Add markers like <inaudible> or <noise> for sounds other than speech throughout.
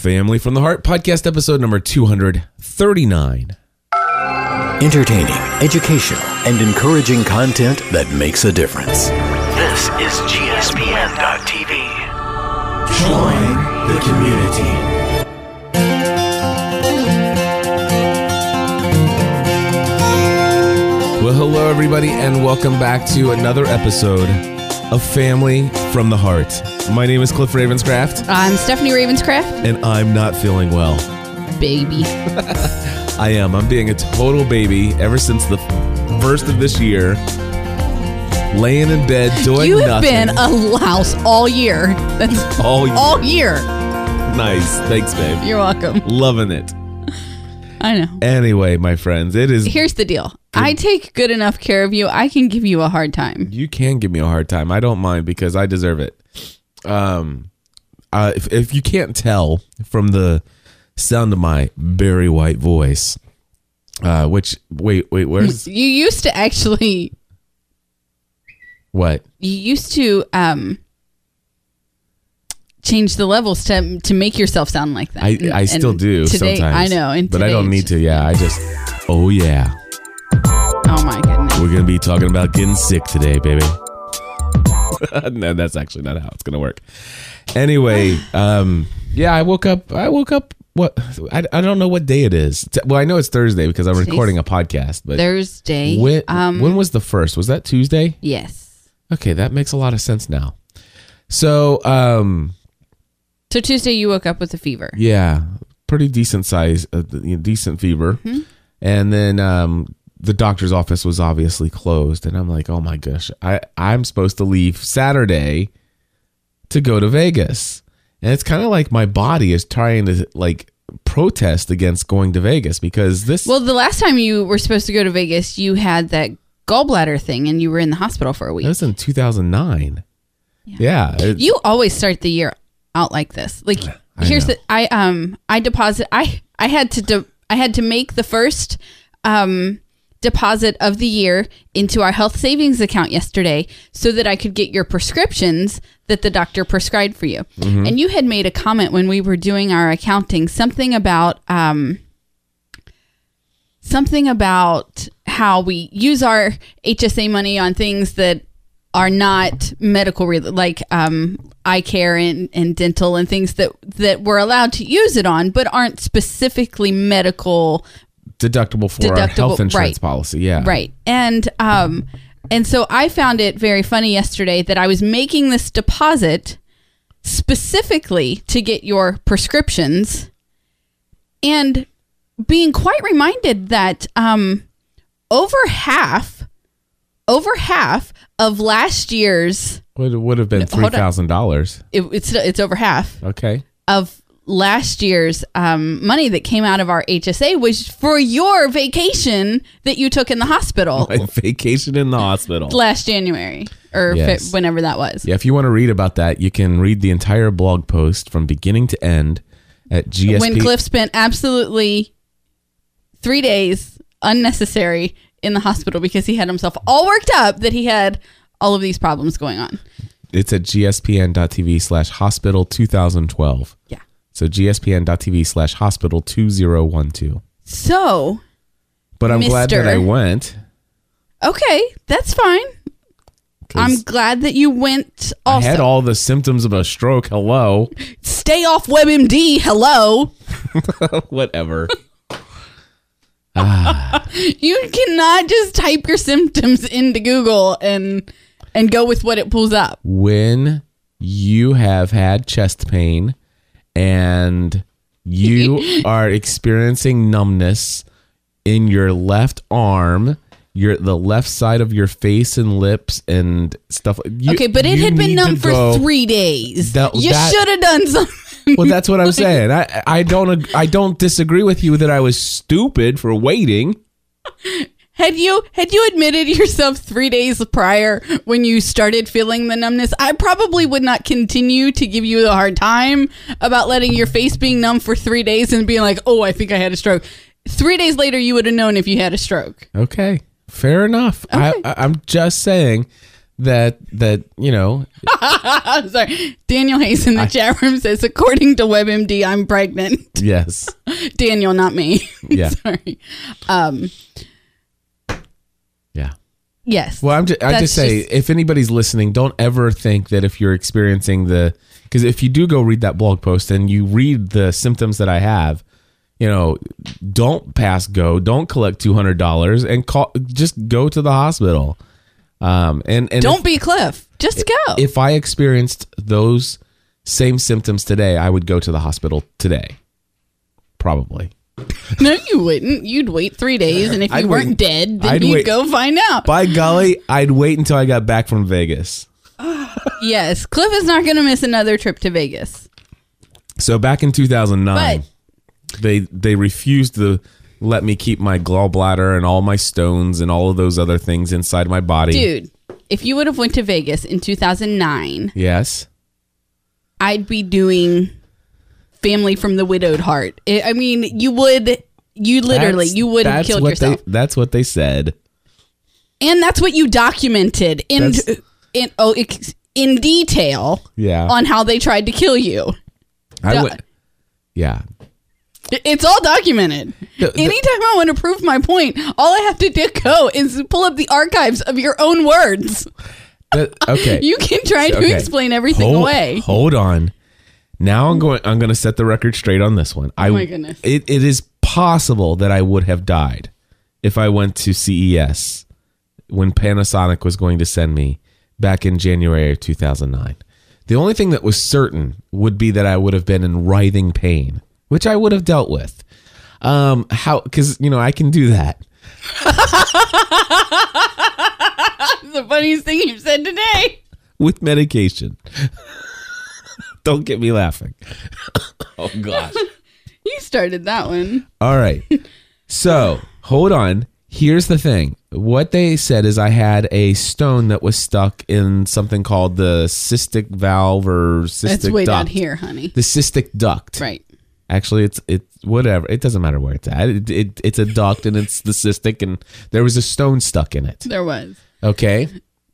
Family from the Heart podcast episode number 239. Entertaining, educational, and encouraging content that makes a difference. This is GSPN.TV. Join the community. Well, hello, everybody, and welcome back to another episode of Family from the Heart. My name is Cliff Ravenscraft, I'm Stephanie Ravenscraft, and I'm not feeling well. baby. <laughs> I am. I'm being a total baby ever since the first of this year. Laying in bed, doing nothing. you have nothing. been a louse all year. That's <laughs> all year. all year. Nice. Thanks, babe. You're welcome. Loving it. <laughs> I know. Anyway, my friends, it is. Here's the deal. I take good enough care of you. I can give you a hard time. You can give me a hard time. I don't mind because I deserve it. Um, uh, if, if you can't tell from the sound of my very white voice, uh, which wait, wait, where's You used to actually. what? You used to um change the levels to to make yourself sound like that. I And- I still and do today, sometimes. I know, and but I don't need it's to. Yeah, I just. Oh yeah, just- Oh my goodness. we're gonna be talking about getting sick today, baby. <laughs> no, that's actually not how it's gonna work. Anyway, um, yeah, I woke up. I woke up. What? I, I don't know what day it is. Well, I know it's Thursday because I'm Today's recording a podcast. But Thursday. when um. when was the first? Was that Tuesday? yes. Okay, that makes a lot of sense now. So, um, So Tuesday you woke up with a fever. yeah, pretty decent size, uh, decent fever, Mm-hmm. and then um, the doctor's office was obviously closed, and I'm like, oh my gosh, I I'm supposed to leave Saturday to go to Vegas, and it's kind of like my body is trying to like protest against going to Vegas because this Well, the last time you were supposed to go to Vegas, you had that gallbladder thing and you were in the hospital for a week that was in 2009. Yeah, it- You always start the year out like this. Like I here's know. the I um I deposit I I had to de- I had to make the first um deposit of the year into our health savings account yesterday so that I could get your prescriptions that the doctor prescribed for you. Mm-hmm. And you had made a comment when we were doing our accounting something about um something about how we use our HSA money on things that are not medical re- like um, eye care and, and dental and things that that we're allowed to use it on but aren't specifically medical deductible for our health insurance right. policy. Yeah, right and um and so i found it very funny yesterday that i was making this deposit specifically to get your prescriptions and being quite reminded that um over half over half of last year's Would would have been three thousand dollars. it, it's it's over half Okay. of last year's um, money that came out of our HSA was for your vacation that you took in the hospital <laughs> My vacation in the hospital. last January or Yes. whenever that was. Yeah, if you want to read about that, you can read the entire blog post from beginning to end at GSP. When Cliff spent absolutely three days unnecessary in the hospital because he had himself all worked up that he had all of these problems going on. it's at gspn.tv slash hospital 2012. Yeah. So gspn.tv slash hospital 2012. So, But I'm glad that I went. okay, that's fine. I'm glad that you went I had all the symptoms of a stroke. Hello. Stay off WebMD. Hello. <laughs> Whatever. <laughs> You cannot just type your symptoms into Google and and go with what it pulls up. when you have had chest pain and you <laughs> are experiencing numbness in your left arm, your the left side of your face and lips and stuff. You, Okay, but it had been numb for go- three days. That- you should have done something. Well, that's what I'm <laughs> saying. I I don't I don't disagree with you that I was stupid for waiting. <laughs> Had you had you admitted yourself three days prior when you started feeling the numbness, I probably would not continue to give you a hard time about letting your face being numb for three days and being like, "Oh, I think I had a stroke." Three days later, you would have known if you had a stroke. Okay, fair enough. I, Okay. I I'm just saying that that you know I'm <laughs> sorry. Daniel Hayes in the chat room says, according to WebMD, I'm pregnant. yes <laughs> Daniel, not me. Yeah. <laughs> sorry. Um, yeah yes. well i'm just i just say just- if anybody's listening don't ever think that if you're experiencing the because if you do go read that blog post and you read the symptoms that i have you know don't pass go don't collect $200 and call just go to the hospital um and and Don't be Cliff. Just go. if I experienced those same symptoms today, I would go to the hospital today. Probably. <laughs> no, you wouldn't. You'd wait three days, and if you I'd weren't wait- dead, then I'd you'd wait- go find out. By golly, I'd wait until I got back from Vegas. <laughs> yes, Cliff is not going to miss another trip to Vegas. So back in 2009, they they refused to let me keep my gallbladder and all my stones and all of those other things inside my body. Dude, if you would have went to Vegas in 2009, Yes. I'd be doing Family from the Widowed Heart. I I mean, you would, you literally, That's- you would have killed what yourself. They, that's what they said. and that's what you documented in, That's- in oh, in detail Yeah. on how they tried to kill you. I Duh. would. Yeah. It's all documented. The- the- Anytime I want to prove my point, all I have to do go is pull up the archives of your own words. The- okay. <laughs> You can try to Okay. explain everything hold, away. Hold on. Now I'm going. I'm going to set the record straight on this one. I, Oh my goodness. It, it is possible that I would have died if I went to CES when Panasonic was going to send me back in January of 2009. The only thing that was certain would be that I would have been in writhing pain, which I would have dealt with. Um, how? Because you know I can do that. <laughs> The funniest thing you've said today. with medication. <laughs> Don't get me laughing. <laughs> oh gosh. <laughs> You started that one. All right. So hold on. Here's the thing. What they said is I had a stone that was stuck in something called the cystic valve or cystic duct. It's way down here, honey. The cystic duct. Right. Actually, it's it whatever. It doesn't matter where it's at. It, it, it's a duct and it's the cystic, and there was a stone stuck in it. There was. Okay,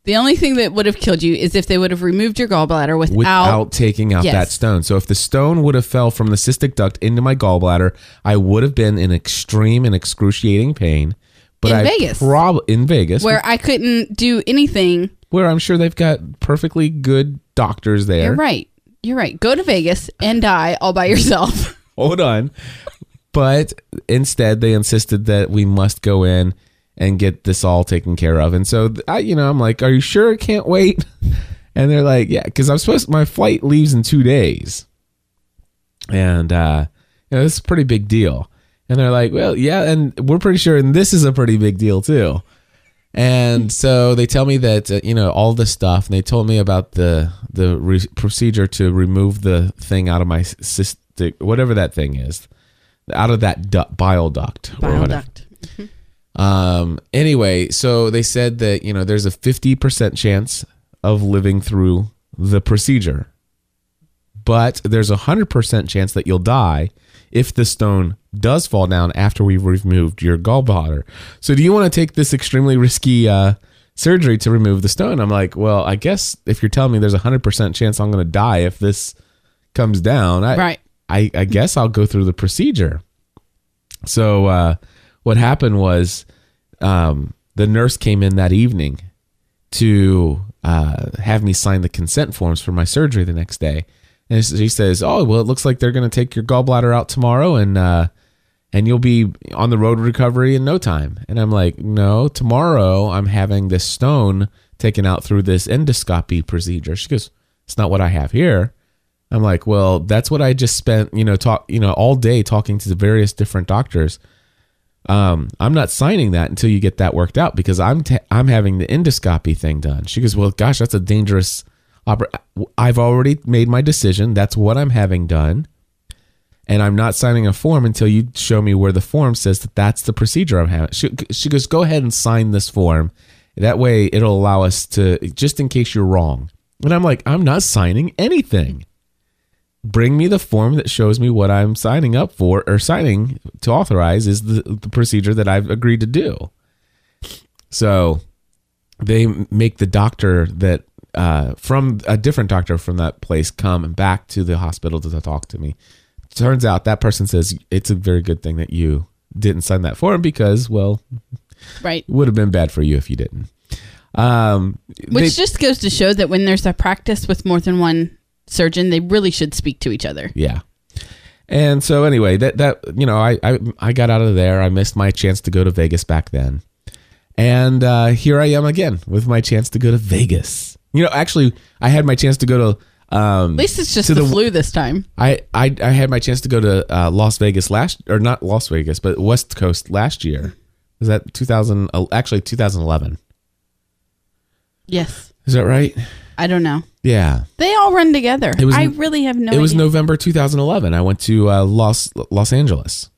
The only thing that would have killed you is if they would have removed your gallbladder without. without taking out Yes. that stone. So if the stone would have fell from the cystic duct into my gallbladder, I would have been in extreme and excruciating pain. But In I Vegas. prob- in Vegas, where I couldn't do anything. where I'm sure they've got perfectly good doctors there. You're right. You're right. Go to Vegas and die all by yourself. <laughs> Hold on. But instead, they insisted that we must go in and get this all taken care of. And so, I, you know, I'm like, "Are you sure it can't wait?" <laughs> And they're like, "Yeah," because I'm supposed my flight leaves in two days, and uh, you know, this is a pretty big deal. And they're like, "Well, yeah," and we're pretty sure, and this is a pretty big deal too. And <laughs> so they tell me that uh, you know all this stuff, and they told me about the the re- procedure to remove the thing out of my cystic, whatever that thing is, out of that du- bile duct. Bile duct. Um. Anyway, so they said that you know there's a fifty percent chance of living through the procedure, but there's a hundred percent chance that you'll die if the stone does fall down after we've removed your gallbladder. So, do you want to take this extremely risky uh, surgery to remove the stone? I'm like, well, I guess if you're telling me there's a hundred percent chance I'm going to die if this comes down, I, Right. I, I guess I'll go through the procedure. So uh, what happened was um, the nurse came in that evening to uh, have me sign the consent forms for my surgery the next day. And she says, "Oh, well, it looks like they're going to take your gallbladder out tomorrow, and uh, and you'll be on the road to recovery in no time." And I'm like, "No, tomorrow I'm having this stone taken out through this endoscopy procedure." She goes, "It's not what I have here." I'm like, well, that's what I just spent, you know, talk, you know, all day talking to the various different doctors. Um, I'm not signing that until you get that worked out because I'm I'm having the endoscopy thing done. She goes, well, gosh, that's a dangerous. Oper- I've already made my decision. That's what I'm having done, and I'm not signing a form until you show me where the form says that that's the procedure I'm having. She, she goes, go ahead and sign this form. That way, it'll allow us to just in case you're wrong. And I'm like, I'm not signing anything bring me the form that shows me what I'm signing up for or signing to authorize is the, the procedure that I've agreed to do. So they make the doctor that uh, from a different doctor from that place come back to the hospital to talk to me. Turns out that person says it's a very good thing that you didn't sign that form because, well, Right. would have been bad for you if you didn't. Um, Which they- just goes to show that when there's a practice with more than one surgeon, they really should speak to each other. Yeah. And so anyway, that that you know, I I I got out of there. I missed my chance to go to Vegas back then. And uh here I am again with my chance to go to Vegas. You know, actually I had my chance to go to um At least it's just To the, the- flu this time. I, I I had my chance to go to uh, Las Vegas last or not Las Vegas, but West Coast last year. Was that 2000 uh, actually 2011. Yes. Is that right? I don't know. Yeah. They all run together. Was- I really have no it was idea. November 2011. I went to uh, Los Los Angeles.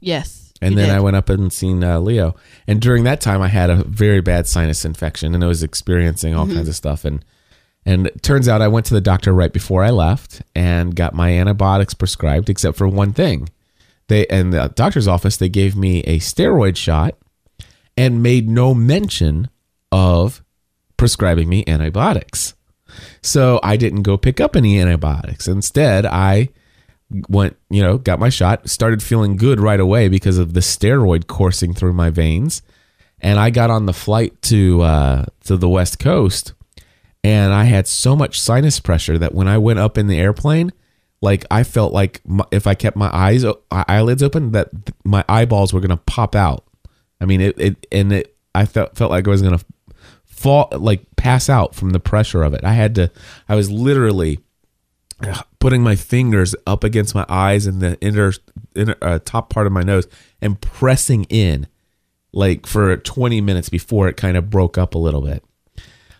Yes. And then did. I went up and seen uh, Leo. And during that time, I had a very bad sinus infection, and I was experiencing Mm-hmm. all kinds of stuff. And and it turns out I went to the doctor right before I left and got my antibiotics prescribed, except for one thing. They in the doctor's office they gave me a steroid shot and made no mention of prescribing me antibiotics. So I didn't go pick up any antibiotics. Instead, I went, you know, got my shot, started feeling good right away because of the steroid coursing through my veins. And I got on the flight to uh, to the West Coast, and I had so much sinus pressure that when I went up in the airplane, like I felt like my, if I kept my eyes o- eyelids open, that my eyeballs were gonna pop out. I mean, it, it and it. I felt felt like I was gonna fall, like pass out from the pressure of it. I had to. I was literally putting my fingers up against my eyes and the inner, inner uh, top part of my nose and pressing in like for 20 minutes before it kind of broke up a little bit.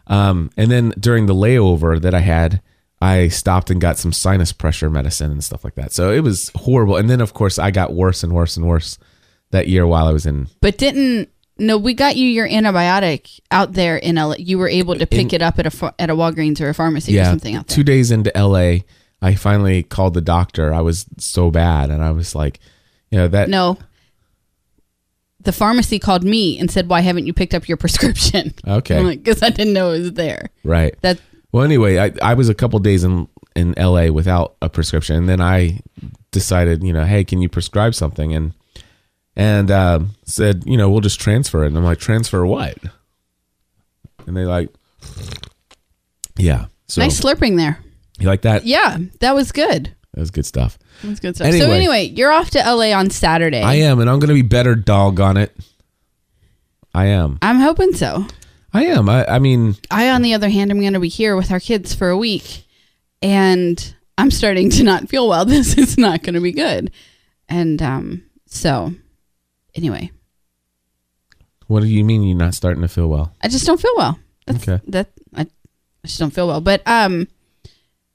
Um, and then during the layover that I had, I stopped and got some sinus pressure medicine and stuff like that. So it was horrible. And then of course I got worse and worse and worse that year while I was in. But didn't no? We got you your antibiotic out there in LA. You were able to pick it up at a at a Walgreens or a pharmacy or something out there. two days into LA, I finally called the doctor. I was so bad, and I was like, you know that no. The pharmacy called me and said, "Why haven't you picked up your <laughs> prescription?" Okay. I'm like, "Because I didn't know it was there." right. That Well, anyway, I, I was a couple days in in LA without a prescription, and then I decided, you know, hey, can you prescribe something? And and um, said, you know, we'll just transfer it. And I'm like, transfer what? And they like, yeah. So nice slurping there. you like that? Yeah, that was good. That was good stuff. That's good stuff. So Anyway. anyway, you're off to LA on Saturday. I am, and I'm gonna be better. Dog on it. I am. I'm hoping so. I am. I, I mean, I, on the other hand, am going to be here with our kids for a week, and I'm starting to not feel well. <laughs> This is not going to be good, and um, so anyway, what do you mean you're not starting to feel well? I just don't feel well. That's, Okay. That I, I just don't feel well. But um,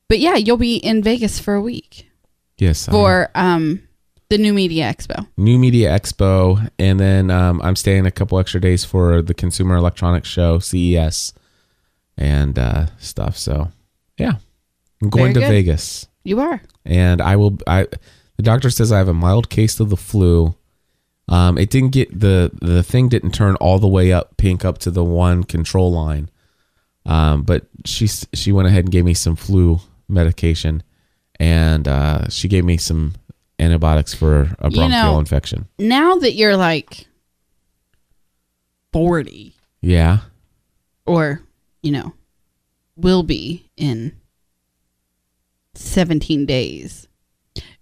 but yeah, you'll be in Vegas for a week Yes. I for um the New Media Expo. New Media Expo, and then um, I'm staying a couple extra days for the Consumer Electronics Show (CES) and uh, stuff. So, yeah, I'm going Very to good. Vegas, You are. and I will. I the doctor says I have a mild case of the flu. Um, it didn't get the the thing didn't turn all the way up pink up to the one control line, um, but she she went ahead and gave me some flu medication, and uh, she gave me some antibiotics for a You bronchial know- infection. Now that you're like forty, Yeah. or you know, will be in seventeen days.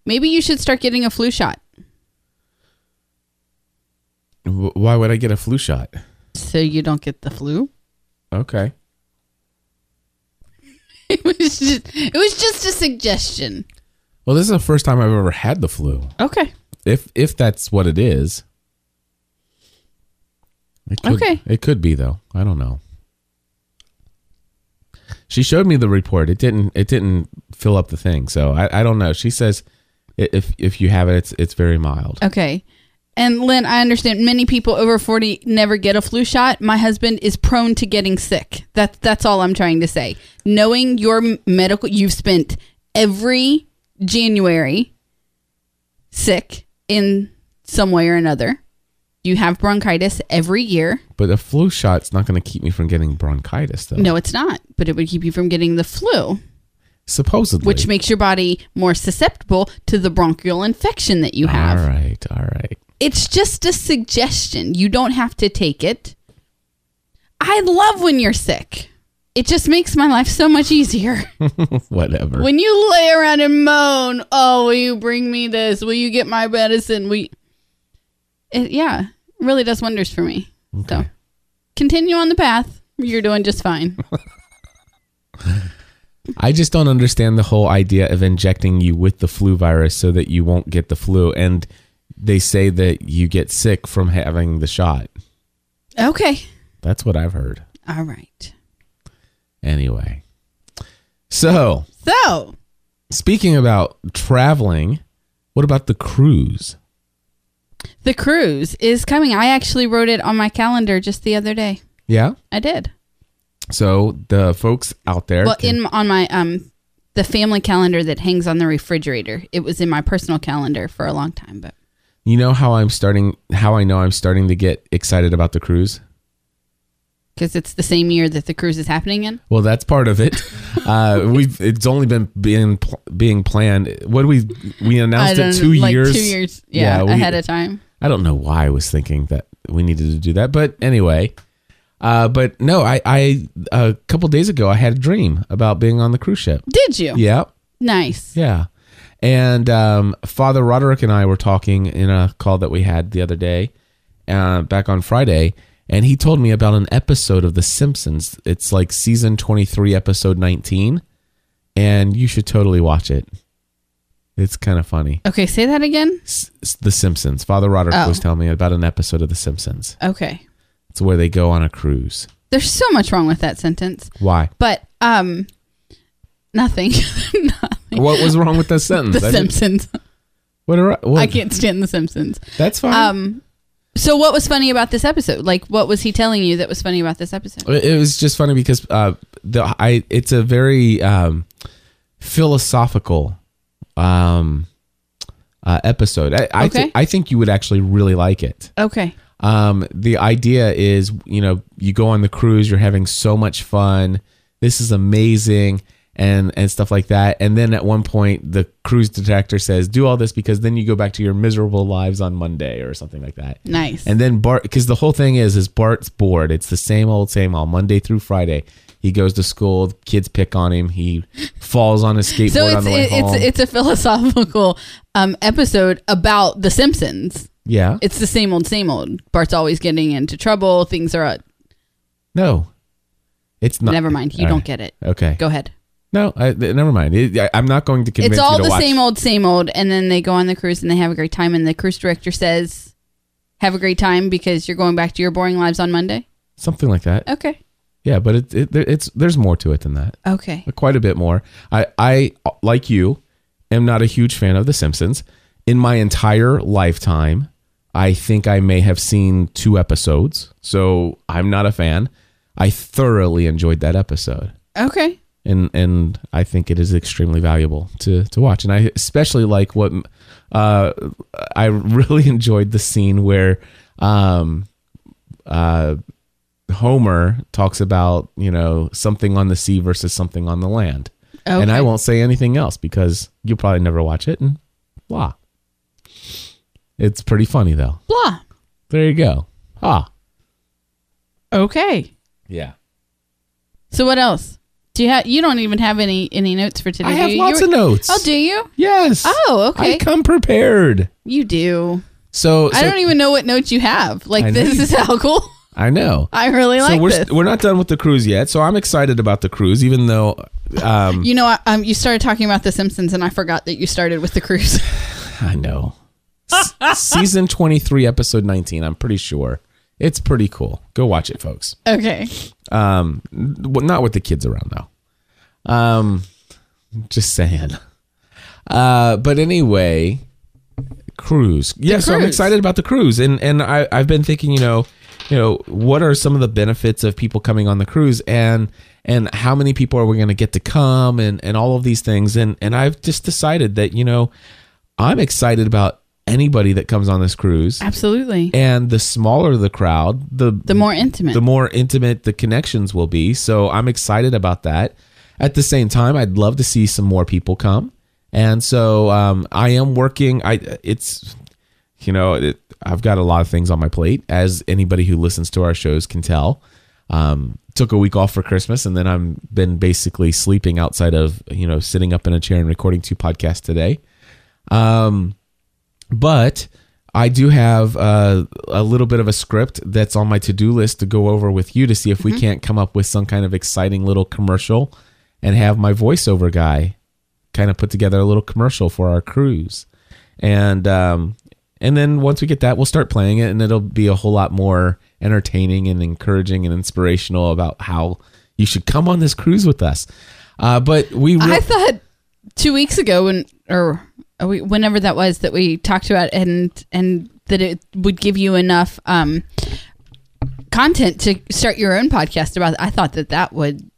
Maybe you should start getting a flu shot W- Why would I get a flu shot? so you don't get the flu. Okay. <laughs> It was just it was just a suggestion. Well, this is the first time I've ever had the flu. Okay. If if that's what it is. It could, Okay. It could be though. I don't know. She showed me the report. It didn't. It didn't fill up the thing. So I, I don't know. She says if if you have it, it's it's very mild. Okay. And Lynn, I understand many people over 40 never get a flu shot. My husband is prone to getting sick. That, that's all I'm trying to say. Knowing your medical, you've spent every January sick in some way or another. You have bronchitis every year. But a flu shot's not going to keep me from getting bronchitis, though. No, it's not, but it would keep you from getting the flu, Supposedly. which makes your body more susceptible to the bronchial infection that you have. All right, all right. It's just a suggestion. You don't have to take it. I love when you're sick. It just makes my life so much easier. <laughs> Whatever. when you lay around and moan, "Oh, will you bring me this? Will you get my medicine?" We, it, yeah, really does wonders for me. So, continue on the path. You're doing just fine. <laughs> I just don't understand the whole idea of injecting you with the flu virus so that you won't get the flu. And they say that you get sick from having the shot. okay, That's what I've heard. all right. Anyway. So, So, speaking about traveling, what about the cruise? the cruise is coming. I actually wrote it on my calendar just the other day. Yeah. I did. So, the folks out there. Well, can- in on my um the family calendar that hangs on the refrigerator. It was in my personal calendar for a long time, but you know how I'm starting, how I know I'm starting to get excited about the cruise? because it's the same year that the cruise is happening in. Well, that's part of it. <laughs> Uh, we've it's only been being being planned. What we we announced it two like years. Two years, yeah, we- ahead of time. I don't know why I was thinking that we needed to do that, but anyway. Uh, but no, I I a couple days ago I had a dream about being on the cruise ship. Did you? Yeah, Nice. yeah. And um, Father Roderick and I were talking in a call that we had the other day, uh, back on Friday, and he told me about an episode of The Simpsons. It's like season 23, episode 19, and you should totally watch it. It's kind of funny. Okay, say that again. S- The Simpsons. Father Roderick Oh. was telling me about an episode of The Simpsons. Okay. It's where they go on a cruise. There's so much wrong with that sentence, Why? but um, nothing. <laughs> <laughs> What was wrong with that sentence? The I Simpsons. What are, what, I can't stand The Simpsons. That's fine. Um, so what was funny about this episode? Like, what was he telling you that was funny about this episode? It was just funny because uh, the I it's a very um, philosophical um, uh, episode. I I, Okay. I think you would actually really like it. Okay. Um, the idea is, you know, you go on the cruise, you're having so much fun. This is amazing. And, and stuff like that. And then at one point, the cruise detector says, do all this because then you go back to your miserable lives on Monday or something like that. Nice. And then Bart, because the whole thing is, is Bart's bored. It's the same old, same old, Monday through Friday. He goes to school. Kids pick on him. He <laughs> falls on his skateboard so on it's the way it, home. it's it's a philosophical um, episode about The Simpsons. yeah. It's the same old, same old. Bart's always getting into trouble. Things are. Uh, no, it's not. never mind. You All don't right. get it. Okay. Go ahead. No, I, never mind. It, I, I'm not going to convince it's all you to the watch. same old, same old. And then they go on the cruise and they have a great time. And the cruise director says, "Have a great time because you're going back to your boring lives on Monday." Something like that. Okay. Yeah, but it, it, it's there's more to it than that. Okay. Uh, quite a bit more. I, I like you, am not a huge fan of The Simpsons. In my entire lifetime, I think I may have seen two episodes, so I'm not a fan. I thoroughly enjoyed that episode. Okay. And and I think it is extremely valuable to to watch. And I especially like what uh, I <laughs> really enjoyed the scene where um, uh, Homer talks about you know something on the sea versus something on the land, and I won't say anything else because you'll probably never watch it and blah. It's pretty funny though. Blah. There you go. Ah, Okay. yeah. So what else? Do you have? You don't even have any any notes for today. I do have you? lots You of notes. Oh, do you? Yes. Oh, okay. I come prepared. You do. So, I don't even know what notes you have. Like this is how cool. I know. <laughs> I really like so we're, this. we're not done with the cruise yet. So I'm excited about the cruise, even though um, you know, I- um, you started talking about The Simpsons, and I forgot that you started with the cruise. <sighs> I know. S- <laughs> season 23, episode 19. I'm pretty sure it's pretty cool. Go watch it, folks. okay. Um, well, not with the kids around though. Um, just saying. Uh, but anyway, cruise. Yeah, so I'm excited about the cruise, and and I I've been thinking, you know, you know, what are some of the benefits of people coming on the cruise, and and how many people are we going to get to come, and and all of these things, and and I've just decided that you know, I'm excited about anybody that comes on this cruise. Absolutely. And the smaller the crowd, the The more intimate. the more intimate the connections will be. So I'm excited about that. At the same time, I'd love to see some more people come, and so um, I am working. I it's you know it, I've got a lot of things on my plate, as anybody who listens to our shows can tell. Um, took a week off for Christmas, and then I'm been basically sleeping outside of you know sitting up in a chair and recording two podcasts today. Um, but I do have uh, a little bit of a script that's on my to do list to go over with you to see if we can't come up with some kind of exciting little commercial and have my voiceover guy kind of put together a little commercial for our cruise. And um, and then once we get that, we'll start playing it, and it'll be a whole lot more entertaining and encouraging and inspirational about how you should come on this cruise with us. Uh, but we, I thought two weeks ago when or a week- whenever that was that we talked about and and that it would give you enough um content to start your own podcast about I thought that that would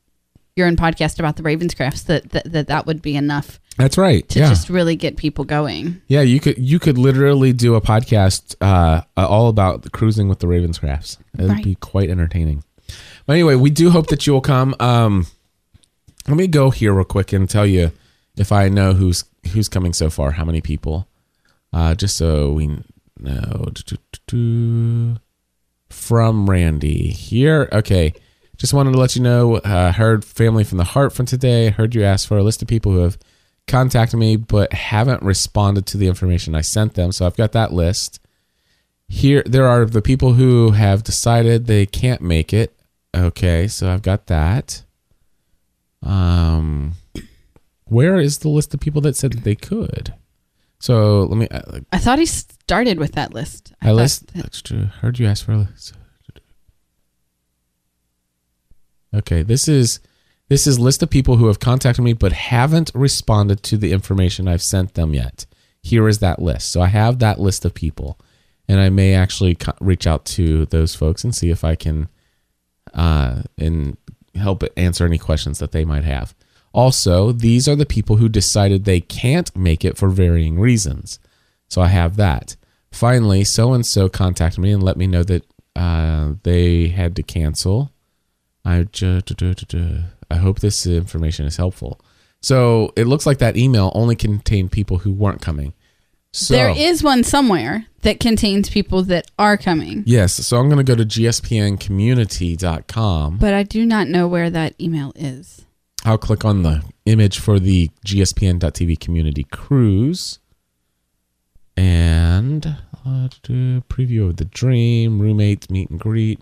your own podcast about the Ravenscrafts that that that, that would be enough that's right. to yeah. just really get people going. Yeah, you could you could literally do a podcast uh, uh, all about cruising with the Ravenscrafts. It would be quite entertaining. But anyway, we do hope that you will come. Um, let me go here real quick and tell you if I know who's who's coming so far, how many people, uh, just so we know. From Randy here. Okay, just wanted to let you know. Uh, heard family from the heart from today. Heard you ask for a list of people who have contacted me but haven't responded to the information I sent them. So I've got that list. Here there are the people who have decided they can't make it. Okay, so I've got that. Um where is the list of people that said that they could? So let me I, I thought he started with that list. I thought list that- that's true. Heard you ask for a list. Okay, this is this is list of people who have contacted me but haven't responded to the information I've sent them yet. Here is that list. So I have that list of people, and I may actually co- reach out to those folks and see if I can uh, and help answer any questions that they might have. Also, these are the people who decided they can't make it for varying reasons. So I have that. Finally, so and so contacted me and let me know that uh, they had to cancel. I ju- du- du- du- du. I hope this information is helpful. So it looks like that email only contained people who weren't coming. So there is one somewhere that contains people that are coming, yes. So I'm going to go to gspncommunity.com. but I do not know where that email is. I'll click on the image for the gspn.tv community cruise and uh, do preview of the dream, roommates, meet and greet.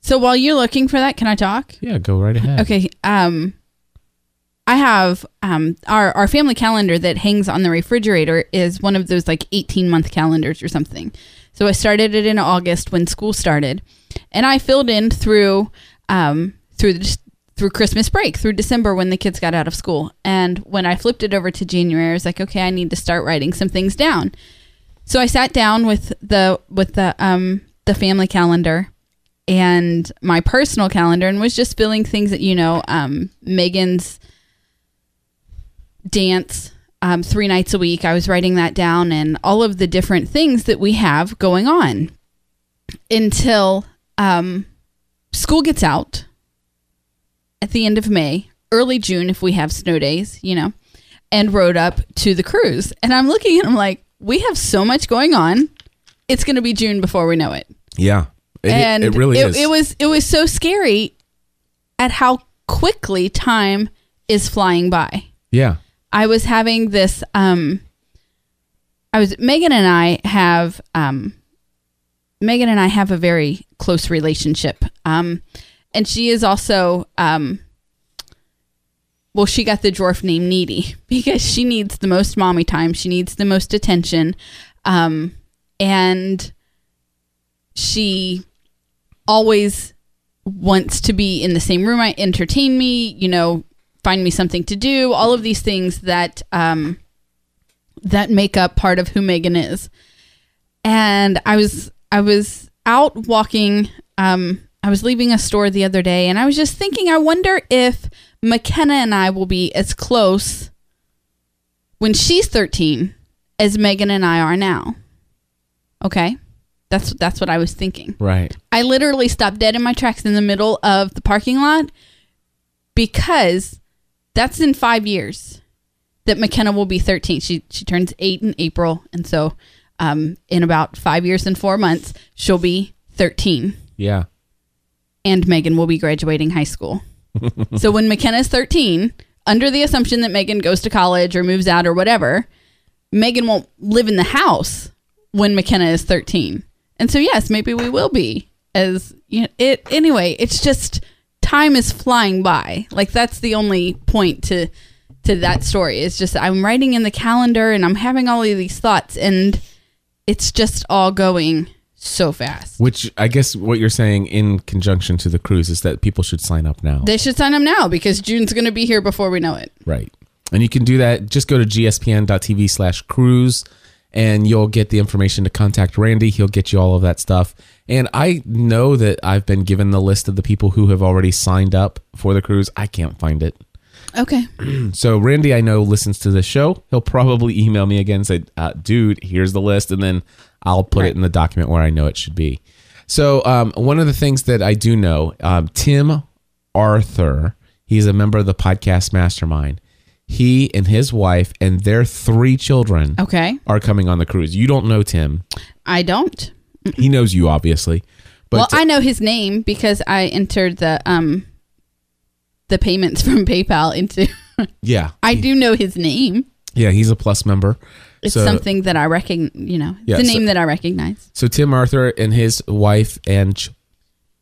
So while you're looking for that, can I talk? Yeah, go right ahead. Okay. Um, I have um our our family calendar that hangs on the refrigerator is one of those like 18 month calendars or something. So I started it in August when school started, and I filled in through um through the, through Christmas break through December when the kids got out of school. And when I flipped it over to January, I was like, okay, I need to start writing some things down. So I sat down with the with the um the family calendar and my personal calendar and was just filling things that you know um megan's dance um, three nights a week i was writing that down and all of the different things that we have going on until um, school gets out at the end of may early june if we have snow days you know and rode up to the cruise and i'm looking and i'm like we have so much going on it's going to be june before we know it Yeah. It, and it really it, is. it was it was so scary at how quickly time is flying by. yeah. I was having this um I was Megan and I have um Megan and I have a very close relationship. Um and she is also um well she got the dwarf name needy <laughs> because she needs the most mommy time, she needs the most attention. Um and she always wants to be in the same room I entertain me, you know, find me something to do, all of these things that um that make up part of who Megan is. And I was I was out walking um I was leaving a store the other day and I was just thinking I wonder if McKenna and I will be as close when she's 13 as Megan and I are now. Okay? That's that's what I was thinking. Right. I literally stopped dead in my tracks in the middle of the parking lot because that's in 5 years that McKenna will be 13. She she turns 8 in April and so um in about 5 years and 4 months she'll be 13 Yeah. And Megan will be graduating high school. <laughs> so when McKenna is 13, under the assumption that Megan goes to college or moves out or whatever, Megan won't live in the house when McKenna is 13. And so yes, maybe we will be as you know, it anyway, it's just time is flying by. Like that's the only point to to that story. It's just I'm writing in the calendar and I'm having all of these thoughts and it's just all going so fast. Which I guess what you're saying in conjunction to the cruise is that people should sign up now. They should sign up now because June's going to be here before we know it. Right. And you can do that. Just go to gspn.tv slash cruise and you'll get the information to contact Randy. He'll get you all of that stuff. And I know that I've been given the list of the people who have already signed up for the cruise. I can't find it. Okay. <clears throat> So Randy, I know listens to the show. He'll probably email me again and say, uh, "Dude, here's the list," and then I'll put it in the document where I know it should be. So um, one of the things that I do know, um, Tim Arthur, he's a member of the podcast Mastermind. He and his wife and their three children Okay. are coming on the cruise. You don't know Tim. I don't. He knows you, obviously. But well, I know his name because I entered the um the payments <laughs> from PayPal into yeah, I do know his name. yeah, he's a plus member. It's So- something that I reckon, you know, Yeah, it's a so- name that I recognize. So Tim Arthur and his wife and ch-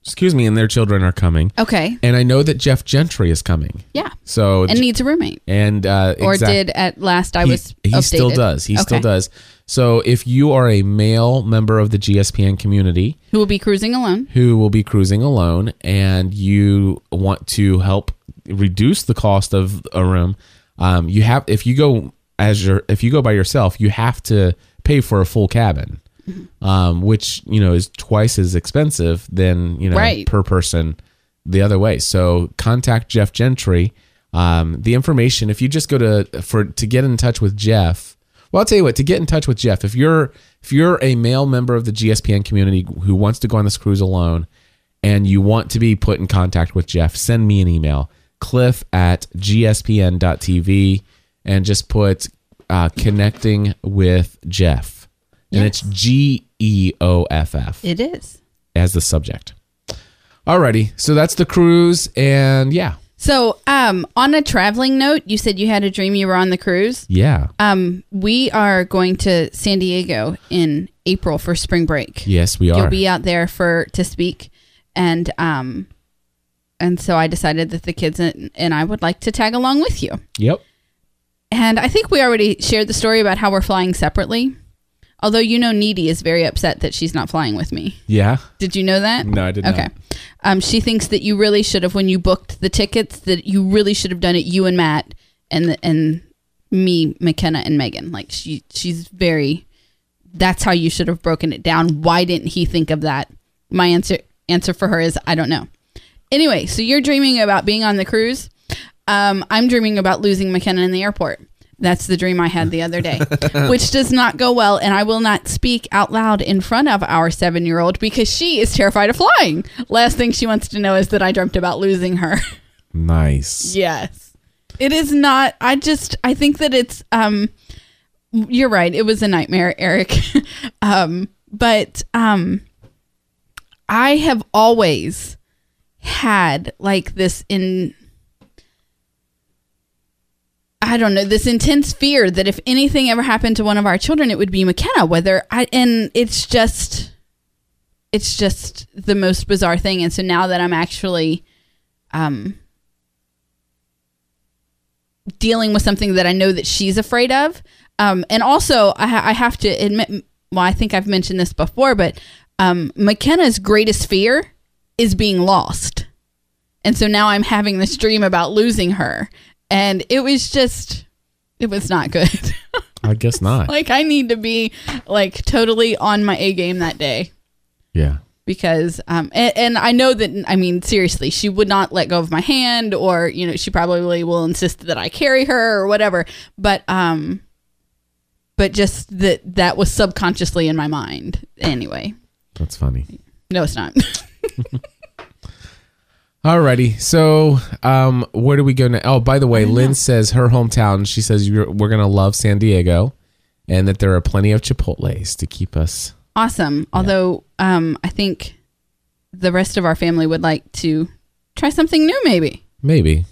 excuse me, and their children are coming. Okay. And I know that Geoff Gentry is coming. Yeah. So And needs a roommate. and uh, Or exact- did at last I he, was he still does. He still does. So if you are a male member of the GSPN community Who will be cruising alone? who will be cruising alone and you want to help reduce the cost of a room, um, you have if you go as your if you go by yourself, you have to pay for a full cabin. Mm-hmm. Um, which you know is twice as expensive than you know Right. per person the other way. So contact Geoff Gentry. Um, the information, if you just go to for to get in touch with Geoff, well, I'll tell you what. To get in touch with Geoff, if you're if you're a male member of the GSPN community who wants to go on this cruise alone, and you want to be put in contact with Geoff, send me an email, Cliff at gspn.tv, and just put uh, connecting with Geoff, and it's G E O F F It is. as the subject. Alrighty, so that's the cruise, and yeah, So, um, on a traveling note, you said you had a dream you were on the cruise. yeah, Um, we are going to San Diego in April for spring break. yes, we are. You'll be out there for to speak, and um, and so I decided that the kids and, and I would like to tag along with you. yep. And I think we already shared the story about how we're flying separately. Although you know, Needy is very upset that she's not flying with me. Yeah. Did you know that? No, I did not. Okay. Um, she thinks that you really should have when you booked the tickets that you really should have done it you and Matt and and me, McKenna and Megan. Like she she's very that's how you should have broken it down. Why didn't he think of that? My answer answer for her is I don't know. Anyway, so you're dreaming about being on the cruise. Um, I'm dreaming about losing McKenna in the airport. That's the dream I had the other day, <laughs> which does not go well. And I will not speak out loud in front of our seven year old because she is terrified of flying. Last thing she wants to know is that I dreamt about losing her. Nice. <laughs> yes. It is not, I just, I think that it's, um, you're right. It was a nightmare, Eric. <laughs> um, but, um, I have always had like this in I don't know this intense fear that if anything ever happened to one of our children, it would be McKenna. Whether I and it's just, it's just the most bizarre thing. And so now that I'm actually, um, dealing with something that I know that she's afraid of, um, and also I, I have to admit, well, I think I've mentioned this before, but um, McKenna's greatest fear is being lost. And so now I'm having this dream about losing her. And it was just, it was not good. <laughs> I guess not. like, I need to be like totally on my A game that day yeah. because, um, and, and I know that, I mean, seriously, she would not let go of my hand or, you know, she probably will insist that I carry her or whatever. But, um, but just that that was subconsciously in my mind. Anyway, That's funny. no, it's not. <laughs> Alrighty, so um, where do we go now? Oh, by the way, Lynn says her hometown. She says you're, we're gonna love San Diego, and that there are plenty of Chipotle's to keep us. awesome. Although, um, I think the rest of our family would like to try something new, maybe. Maybe.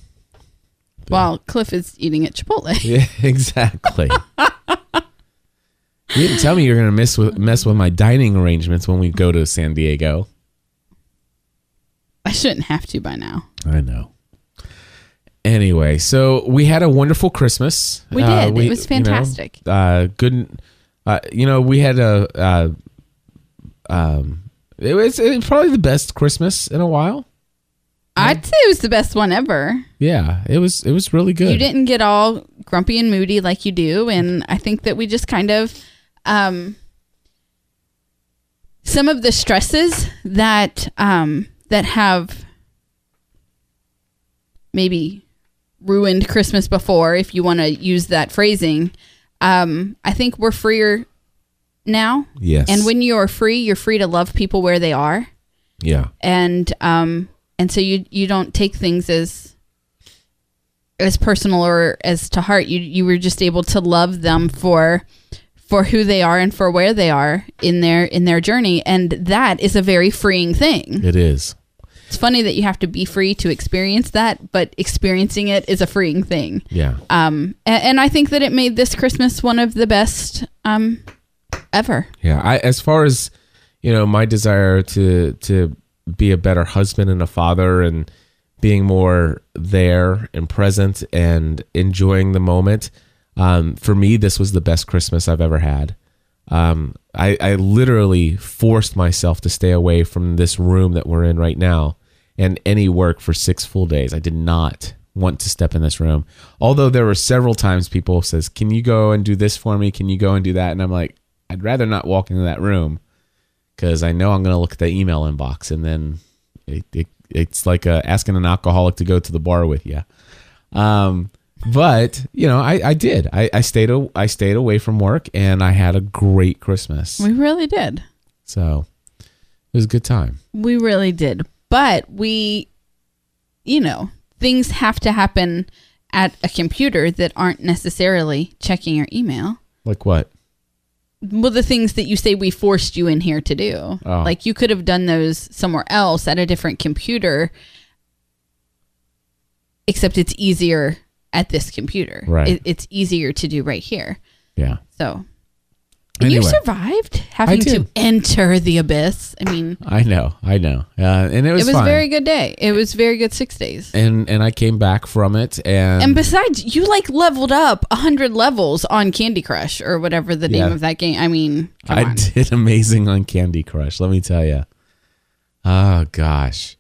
While Cliff is eating at Chipotle. <laughs> Yeah, exactly. <laughs> you didn't tell me you're gonna mess with mess with my dining arrangements when we go to San Diego. I shouldn't have to by now. I know. Anyway, so we had a wonderful Christmas. We did. It was you know, fantastic. uh, good. Uh, you know, we had a. Uh, um, it was, it was probably the best Christmas in a while. I'd say it was the best one ever. Yeah, it was. It was really good. You didn't get all grumpy and moody like you do, and I think that we just kind of um, some of the stresses that um, that have maybe ruined Christmas before, if you want to use that phrasing. Um, I think we're freer now, Yes. and when you're free, you're free to love people where they are yeah, and um and so you you don't take things as as personal or as to heart you you were just able to love them for for who they are and for where they are in their in their journey and that is a very freeing thing it is. It's funny that you have to be free to experience that but experiencing it is a freeing thing Yeah. um and, and i think that it made this christmas one of the best um ever Yeah, I as far as you know, my desire to to be a better husband and a father and being more there and present and enjoying the moment. Um, for me, this was the best Christmas I've ever had. Um, I, I literally forced myself to stay away from this room that we're in right now and any work for six full days. I did not want to step in this room. Although there were several times people says, "Can you go and do this for me? Can you go and do that?" And I'm like, I'd rather not walk into that room because I know I'm going to look at the email inbox and then it, it, it's like uh, asking an alcoholic to go to the bar with you. Um, but you know, I, I did. I, I stayed. a- I stayed away from work and I had a great Christmas. we really did So it was a good time. We really did. But we, you know, things have to happen at a computer that aren't necessarily checking your email. Like what? Well, the things that you say we forced you in here to do. Oh. Like you could have done those somewhere else at a different computer, except it's easier at this computer. Right. It, it's easier to do right here. Yeah. So. And you survived having to enter the abyss. I mean, I know. I know. Uh, and it was, it was fine. a very good day. It was very good six days. and and I came back from it and, And besides, you like leveled up a hundred levels on Candy Crush or whatever the name of that game. I mean, I on. <laughs> did amazing on Candy Crush. Let me tell you. Oh gosh.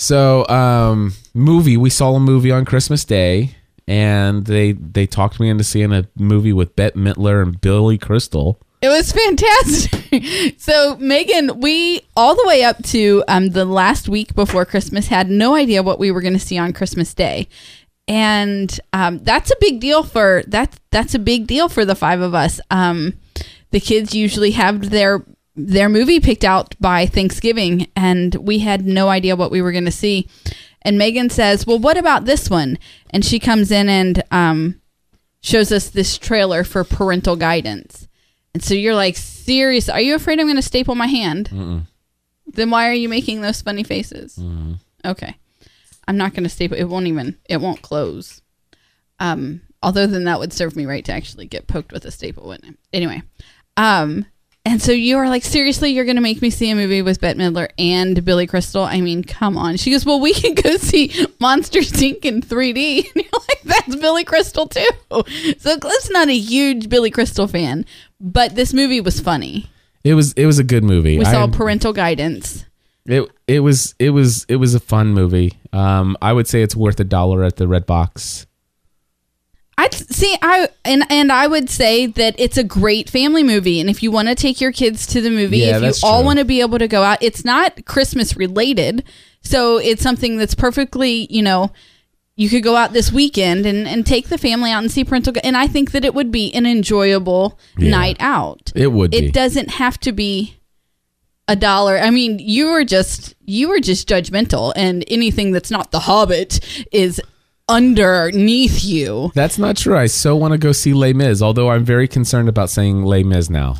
So, um, movie. We saw a movie on Christmas Day, and they they talked me into seeing a movie with Bette Midler and Billy Crystal. It was fantastic. <laughs> so Megan, we all the way up to um, the last week before Christmas had no idea what we were going to see on Christmas Day, and um, that's a big deal for that's that's a big deal for the five of us. Um, the kids usually have their their movie picked out by Thanksgiving, and we had no idea what we were going to see. And Megan says, "Well, what about this one?" And she comes in and um, shows us this trailer for parental guidance. And so you're like, serious? Are you afraid I'm going to staple my hand? Then why are you making those funny faces? Okay, I'm not going to staple. It won't even. It won't close. Um, although then that would serve me right to actually get poked with a staple, wouldn't it? Anyway, um, and so you are like, seriously, you're going to make me see a movie with Bette Midler and Billy Crystal? I mean, come on. She goes, well, we can go see Monsters Inc. in 3D. <laughs> And you're like, that's Billy Crystal too. So Cliff's not a huge Billy Crystal fan, but this movie was funny. It was it was a good movie. We saw I- parental guidance. it it was it was it was a fun movie. Um, I would say it's worth a dollar at the Redbox. I see. I and and I would say that it's a great family movie, and if you want to take your kids to the movie, Yeah, if you all want to be able to go out, it's not Christmas related, so it's something that's perfectly, you know, you could go out this weekend and, and take the family out and see Parental and I think that it would be an enjoyable Yeah. night out. It would be. It doesn't have to be a dollar. I mean, you were just you were just judgmental and anything that's not the Hobbit is underneath you That's not true. I so want to go see Les Mis, although I'm very concerned about saying Les Mis now.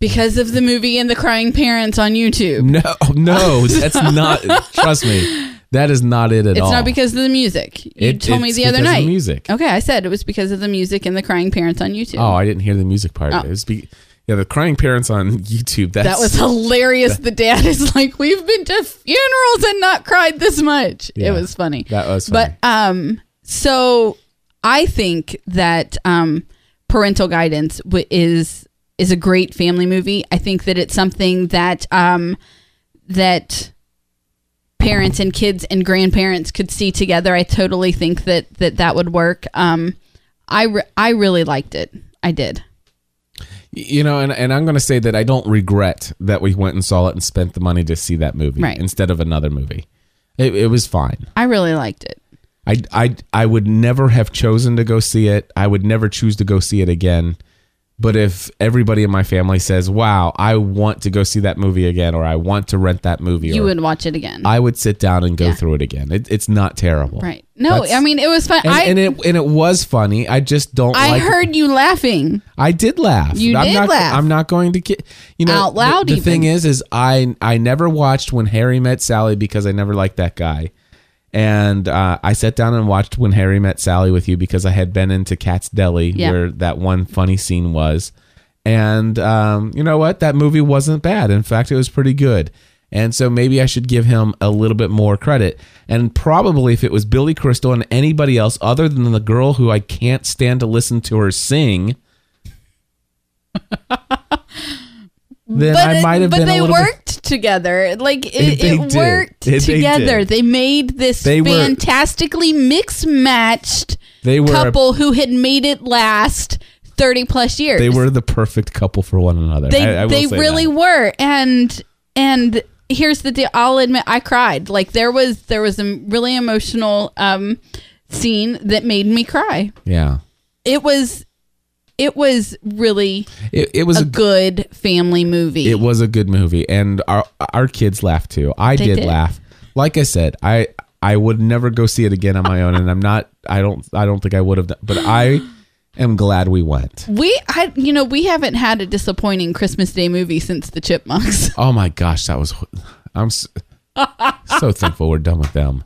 because of the movie and the crying parents on YouTube. No, <laughs> no, that's not. trust me, that is not it at It's all. It's not because of the music. You It- told me the other because of the night. music. Okay, I said it was because of the music and the crying parents on YouTube. Oh, I didn't hear the music part. Oh. It was be, yeah, the crying parents on <laughs> YouTube. That's, that was hilarious. <laughs> the dad is like, "We've been to funerals and not cried this much." Yeah, it was funny. that was funny. But um, so I think that um, parental guidance w- is is a great family movie. I think that it's something that um that parents and kids and grandparents could see together. I totally think that that that would work. Um, I re- I really liked it. I did. you know, and, and I'm going to say that I don't regret that we went and saw it and spent the money to see that movie Right. instead of another movie. It, it was fine. I really liked it. I, I, I would never have chosen to go see it. I would never choose to go see it again. But if everybody in my family says, "Wow, I want to go see that movie again," or "I want to rent that movie," You or, would watch it again. I would sit down and go Yeah. through it again. It, it's not terrible, right. No, That's- I mean it was fun. And, I and it and it was funny. I just don't. I like heard you laughing. I did laugh. You I'm did not, laugh. I'm not going to get you know Out loud The, the thing is, is I I never watched when Harry met Sally because I never liked that guy, and uh, I sat down and watched when Harry met Sally with you because I had been into Katz Deli Yeah. where that one funny scene was, and um, you know what? That movie wasn't bad. In fact, it was pretty good. And so maybe I should give him a little bit more credit. And probably if it was Billy Crystal and anybody else other than the girl who I can't stand to listen to her sing, then I might have but they a little bit- worked together. Like it, they it worked They- they together. did. They made this They were- fantastically mix matched They were a- couple who had made it last thirty plus years. They were the perfect couple for one another. They I- I they really that. were. And and here's the deal. I'll admit I cried. Like there was there was a really emotional um scene that made me cry. Yeah. It was it was really It, it was a a good family movie. It was a good movie, and our our kids laughed too. I did, did. laugh. Like I said, I I would never go see it again on my own, and I'm not. I don't. I don't think I would have. Done, but I am glad we went. We, I, you know, we haven't had a disappointing Christmas Day movie since the Chipmunks. <laughs> Oh my gosh, that was. I'm so, so thankful we're done with them.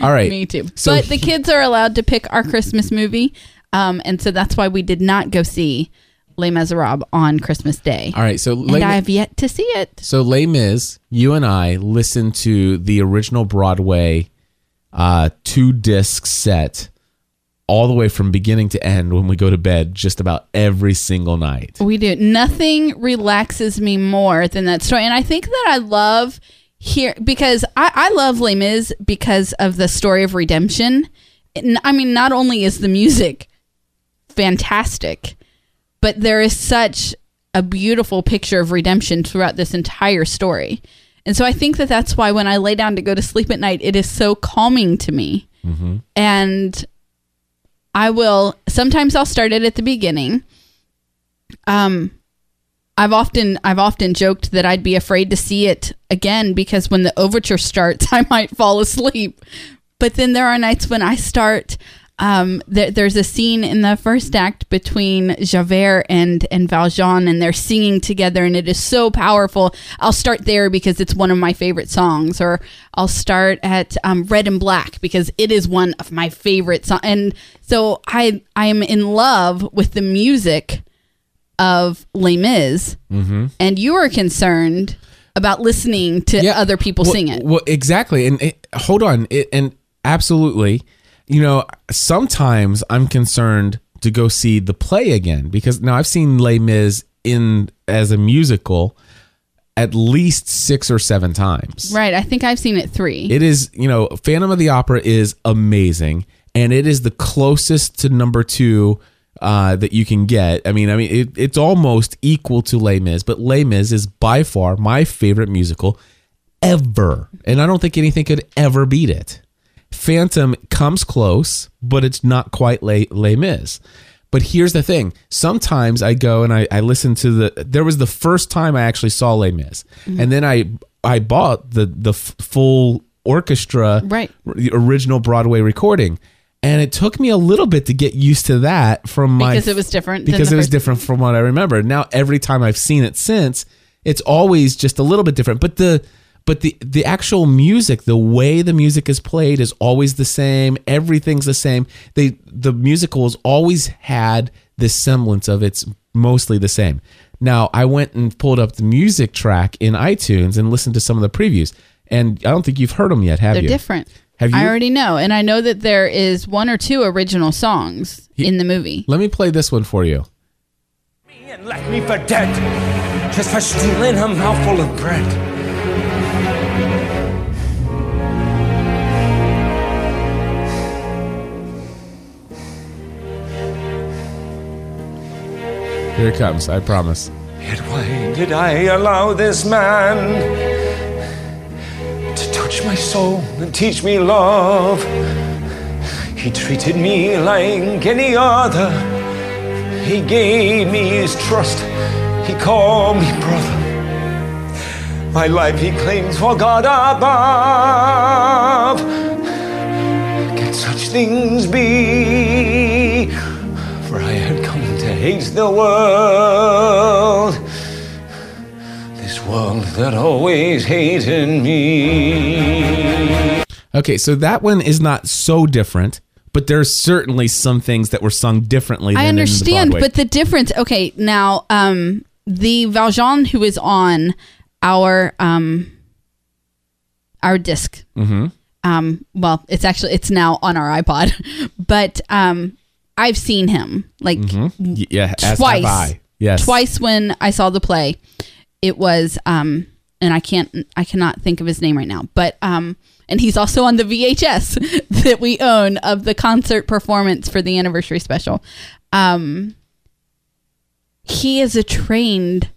All right, <laughs> Me too. So but the kids are allowed to pick our Christmas movie, um, and so that's why we did not go see Les Miserables on Christmas Day. all right. So and Les, I have yet to see it. so Les Mis, you and I listened to the original Broadway uh, two disc set all the way from beginning to end when we go to bed just about every single night. We do. Nothing relaxes me more than that story, and I think that I love here because I, I love Les Mis because of the story of redemption. I mean, not only is the music fantastic, but there is such a beautiful picture of redemption throughout this entire story. And so I think that that's why when I lay down to go to sleep at night, it is so calming to me. And I will sometimes I'll start it at the beginning. Um I've often I've often joked that I'd be afraid to see it again because when the overture starts, <laughs> I might fall asleep. But then there are nights when I start. Um, there, there's a scene in the first act between Javert and and Valjean, and they're singing together, and it is so powerful. I'll start there because it's one of my favorite songs, or I'll start at um, Red and Black because it is one of my favorite songs. And so I I am in love with the music of Les Mis, and you are concerned about listening to other people well, sing it. Well, exactly. And it, hold on. It, and absolutely, you know, sometimes I'm concerned to go see the play again because now I've seen Les Mis in as a musical at least six or seven times. Right. I think I've seen it three. It is, you know, Phantom of the Opera is amazing, and it is the closest to number two uh, that you can get. I mean, I mean, it, it's almost equal to Les Mis, but Les Mis is by far my favorite musical ever, and I don't think anything could ever beat it. Phantom comes close, but it's not quite Les, Les Mis. But here's the thing: sometimes I go and I, I listen to the. There was the first time I actually saw Les Mis, Mm-hmm. and then I I bought the the f- full orchestra, Right. the original Broadway recording, and it took me a little bit to get used to that from my Because it was different because it was different from what I remember. Now every time I've seen it since, it's always just a little bit different. But the but the the actual music, the way the music is played is always the same. Everything's the same. They the musicals always had this semblance of it's mostly the same. Now I went and pulled up the music track in iTunes and listened to some of the previews, and I don't think you've heard them yet, have They're you? different. Have you? I already know, and I know that there is one or two original songs in the movie. Let me play this one for you. and left me for dead just for stealing a mouthful of bread. Here it comes. I promise. Yet why did I allow this man to touch my soul and teach me love? He treated me like any other. He gave me his trust. He called me brother. My life he claims for God above. Can such things be? For I had come to hate the world. This world that always hated me. Okay, so that one is not so different, but there's certainly some things that were sung differently. Than I in the understand, but the difference. Okay, now um, the Valjean who is on our um, our disc. Mm-hmm. Um, well, it's actually it's now on our iPod, <laughs> but um, I've seen him like Y- yeah, twice. Yes, twice when I saw the play. It was um and I can't I cannot think of his name right now. But um and he's also on the VHS <laughs> that we own of the concert performance for the anniversary special. Um he is a trained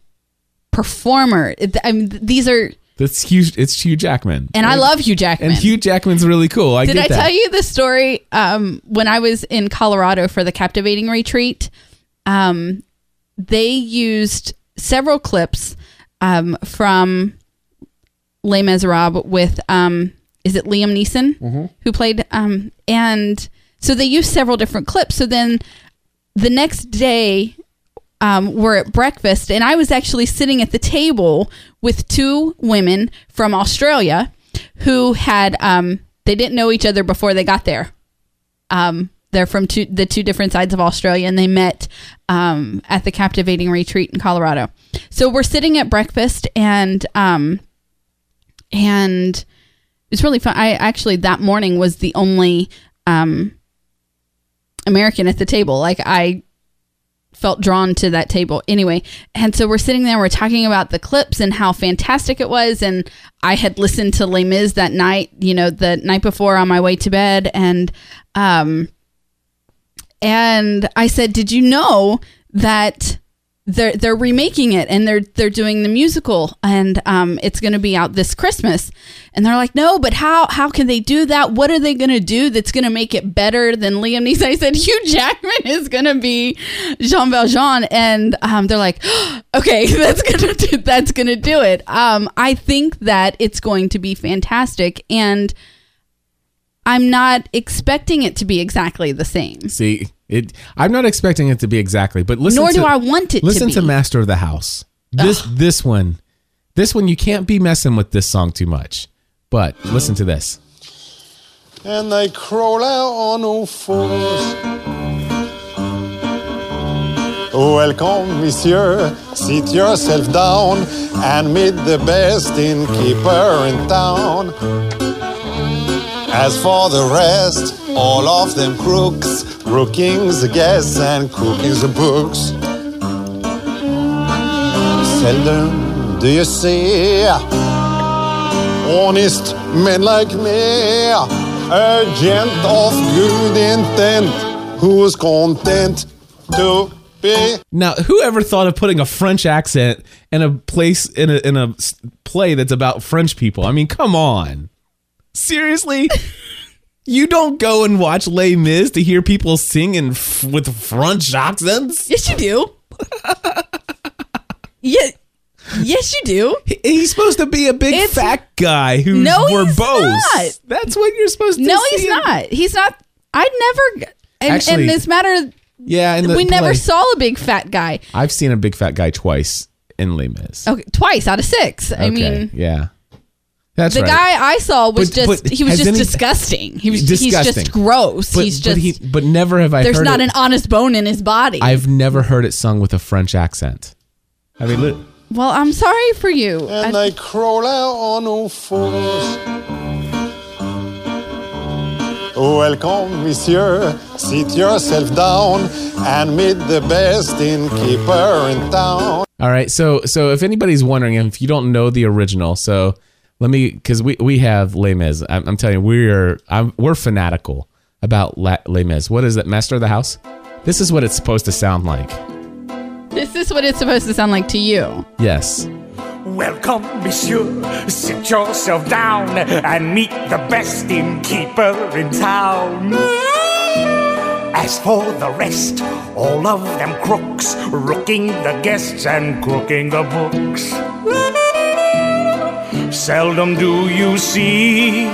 performer. I mean these are That's Hugh. It's Hugh Jackman, and I love Hugh Jackman. and Hugh Jackman's really cool. I Did I that. tell you the story um, when I was in Colorado for the captivating retreat? Um, they used several clips um, from Les Miserables with um, is it Liam Neeson who played um, and so they used several different clips. So then the next day um, were at breakfast, and I was actually sitting at the table with two women from Australia who had um, they didn't know each other before they got there. Um, they're from two, the two different sides of Australia, and they met um, at the captivating retreat in Colorado. So we're sitting at breakfast, and um, and it's really fun. I actually that morning was the only um, American at the table. Like I felt drawn to that table anyway. And so we're sitting there, we're talking about the clips and how fantastic it was. And I had listened to Les Mis that night, you know, the night before on my way to bed. And, um, and I said, did you know that they're, they're remaking it and they're, they're doing the musical and, um, it's going to be out this Christmas. And they're like, no, but how, how can they do that? What are they going to do that's going to make it better than Liam Neeson? <laughs> I said, Hugh Jackman is going to be Jean Valjean. And, um, they're like, <gasps> okay, <laughs> that's to do, that's to do it. Um, I think that it's going to be fantastic. And, I'm not expecting it to be exactly the same. See, it. I'm not expecting it to be exactly, but listen. Nor to, do I want it to Listen be. to Master of the House. This this one, this one you can't be messing with this song too much. But listen to this. and they crawl out on all fours. Welcome, monsieur. Sit yourself down and meet the best innkeeper in town. As for the rest, all of them crooks, rooking the guests and cooking the books. Seldom do you see honest men like me, a gent of good intent, who's content to be. Now, whoever thought of putting a French accent in a place in a in a play that's about French people? I mean, come on. Seriously? <laughs> You don't go and watch Les Mis to hear people singing f- with French accents. Yes, you do. yeah. Yes, you do. He- He's supposed to be a big It's- fat guy who's No, he's verbose. not. That's what you're supposed to No, see he's him- not. He's not. I never. And, Actually, and this matter, Yeah, in the we never play. saw a big fat guy. I've seen a big fat guy twice in Les Mis. Okay, twice out of six. I Okay, mean, yeah, that's the right. guy I saw was But- just but he was has just any- disgusting. He was Disgusting. he's just gross. but, he's but just he, but never have I there's heard not it, an honest bone in his body. I've never heard it sung with a French accent. I mean, li- well, I'm sorry for you. And I- I crawl out on all fours. Welcome, monsieur. Sit yourself down and meet the best innkeeper in town. all right. So, so if anybody's wondering, if you don't know the original, so let me, because we we have Les Mis. I'm, I'm telling you, we're I'm, we're fanatical about La, Les Mis. What is it, Master of the House? This is what it's supposed to sound like. this is what it's supposed to sound like to you. Yes. Welcome, monsieur. Sit yourself down and meet the best innkeeper in town. As for the rest, all of them crooks, rooking the guests and crooking the books. Seldom do you see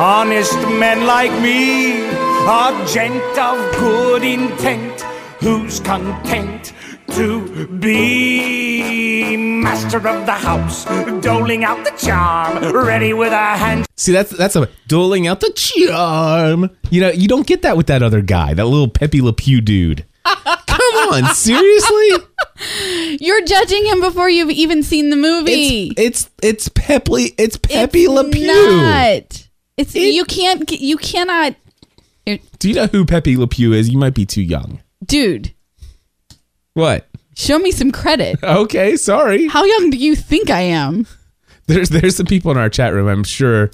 honest men like me, a gent of good intent, who's content to be master of the house, doling out the charm, ready with a hand. See, that's that's a doling out the charm. You know, you don't get that with that other guy, that little Pepe Le Pew dude. Come on, seriously? You're judging him before you've even seen the movie. It's it's it's Pepe it's Pepe It's Le Pew. Not. It's It- you can't you cannot, Do you know who Pepe Le Pew is? You might be too young. dude. What? Show me some credit. <laughs> Okay, sorry. How young do you think I am? There's there's some people in our chat room. I'm sure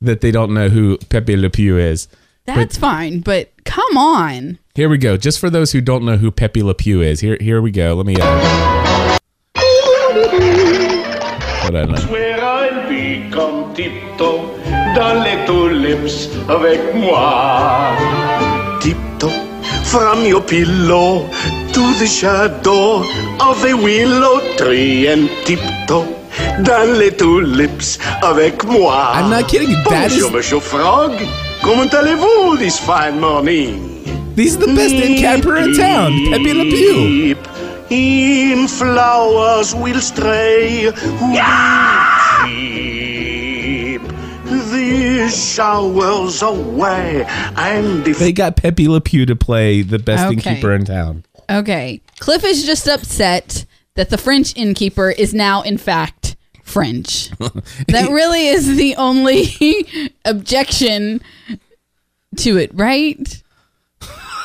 that they don't know who Pepe Le Pew is. That's fine, but come on. Here we go. Just for those who don't know who Pepe Le Pew is, here here we go. Let me. Uh, hold on. Where I'll be comme tiptoe dans les tulips avec moi. Tiptoe from your pillow to the shadow of a willow tree and tiptoe dans les tulips avec moi. I'm not kidding you. That Bonjour, is Monsieur Frog. Comment allez-vous this fine morning? These are the best in camper in town. Pepe Le Pew. In flowers will stray who keep the showers away and if They got Pepe Le Pew to play the best Okay. innkeeper in town. Okay. Cliff is just upset that the French innkeeper is now, in fact, French. <laughs> that really is the only <laughs> objection to it, right?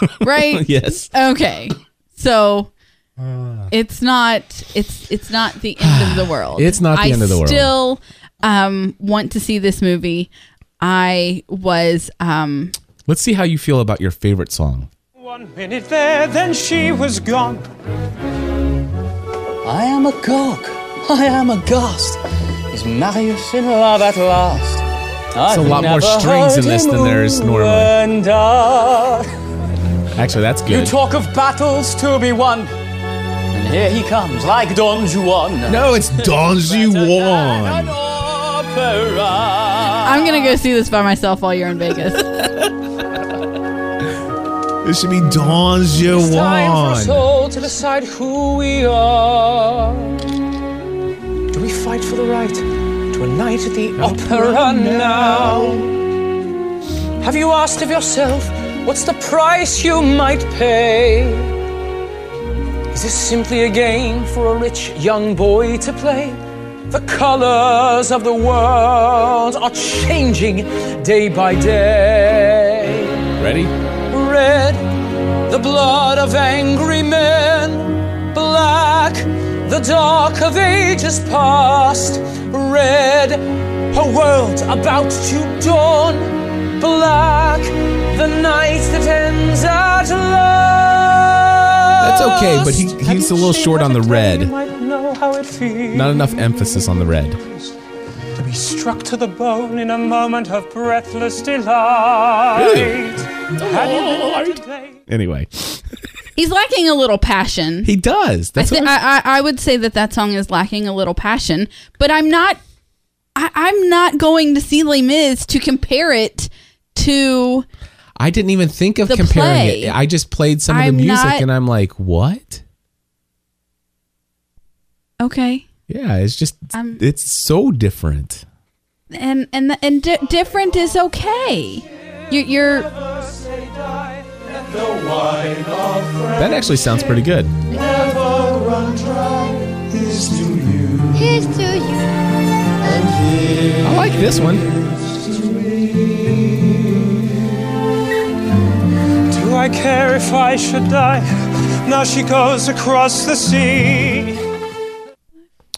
<laughs> right? Yes. Okay. So it's not it's it's not the end of the <sighs> world. It's not the I end of the world. Still um want to see this movie. I was um Let's see how you feel about your favorite song. One minute there, then she was gone. I am a gog, I am a ghost. Is Marius in love at last? I've a lot more strings in this than there is normally. And Actually, that's good. you talk of battles to be won, and here he comes like Don Juan. no, it's <laughs> Don Juan. I'm gonna go see this by myself while you're in Vegas. <laughs> This should be Don It's time for us Juan. all to decide who we are. Do we fight for the right to a night at the opera now? Have you asked of yourself what's the price you might pay? Is this simply a game for a rich young boy to play? The colors of the world are changing day by day Ready? red, the blood of angry men, black, the dark of ages past, red, a world about to dawn, black, the night that ends at last. That's okay, but he- he's a little short on the red. might know how it feels Not enough emphasis on the red. to be struck to the bone in a moment of breathless delight. Had you been oh, here today? Anyway, He's lacking a little passion. he does. I, That's thi- what I- I, I, I would say that that song is lacking a little passion, but I'm not. I, I'm not going to see Les Mis to compare it to. I didn't even think of comparing play. it. I just played some of the I'm music not- and I'm like, what? Okay, Yeah, it's just I'm- it's so different. and and and di- different is okay. You, you're That actually sounds pretty good. Here's to you. I like this one. I care if I should die? Now she goes across the sea.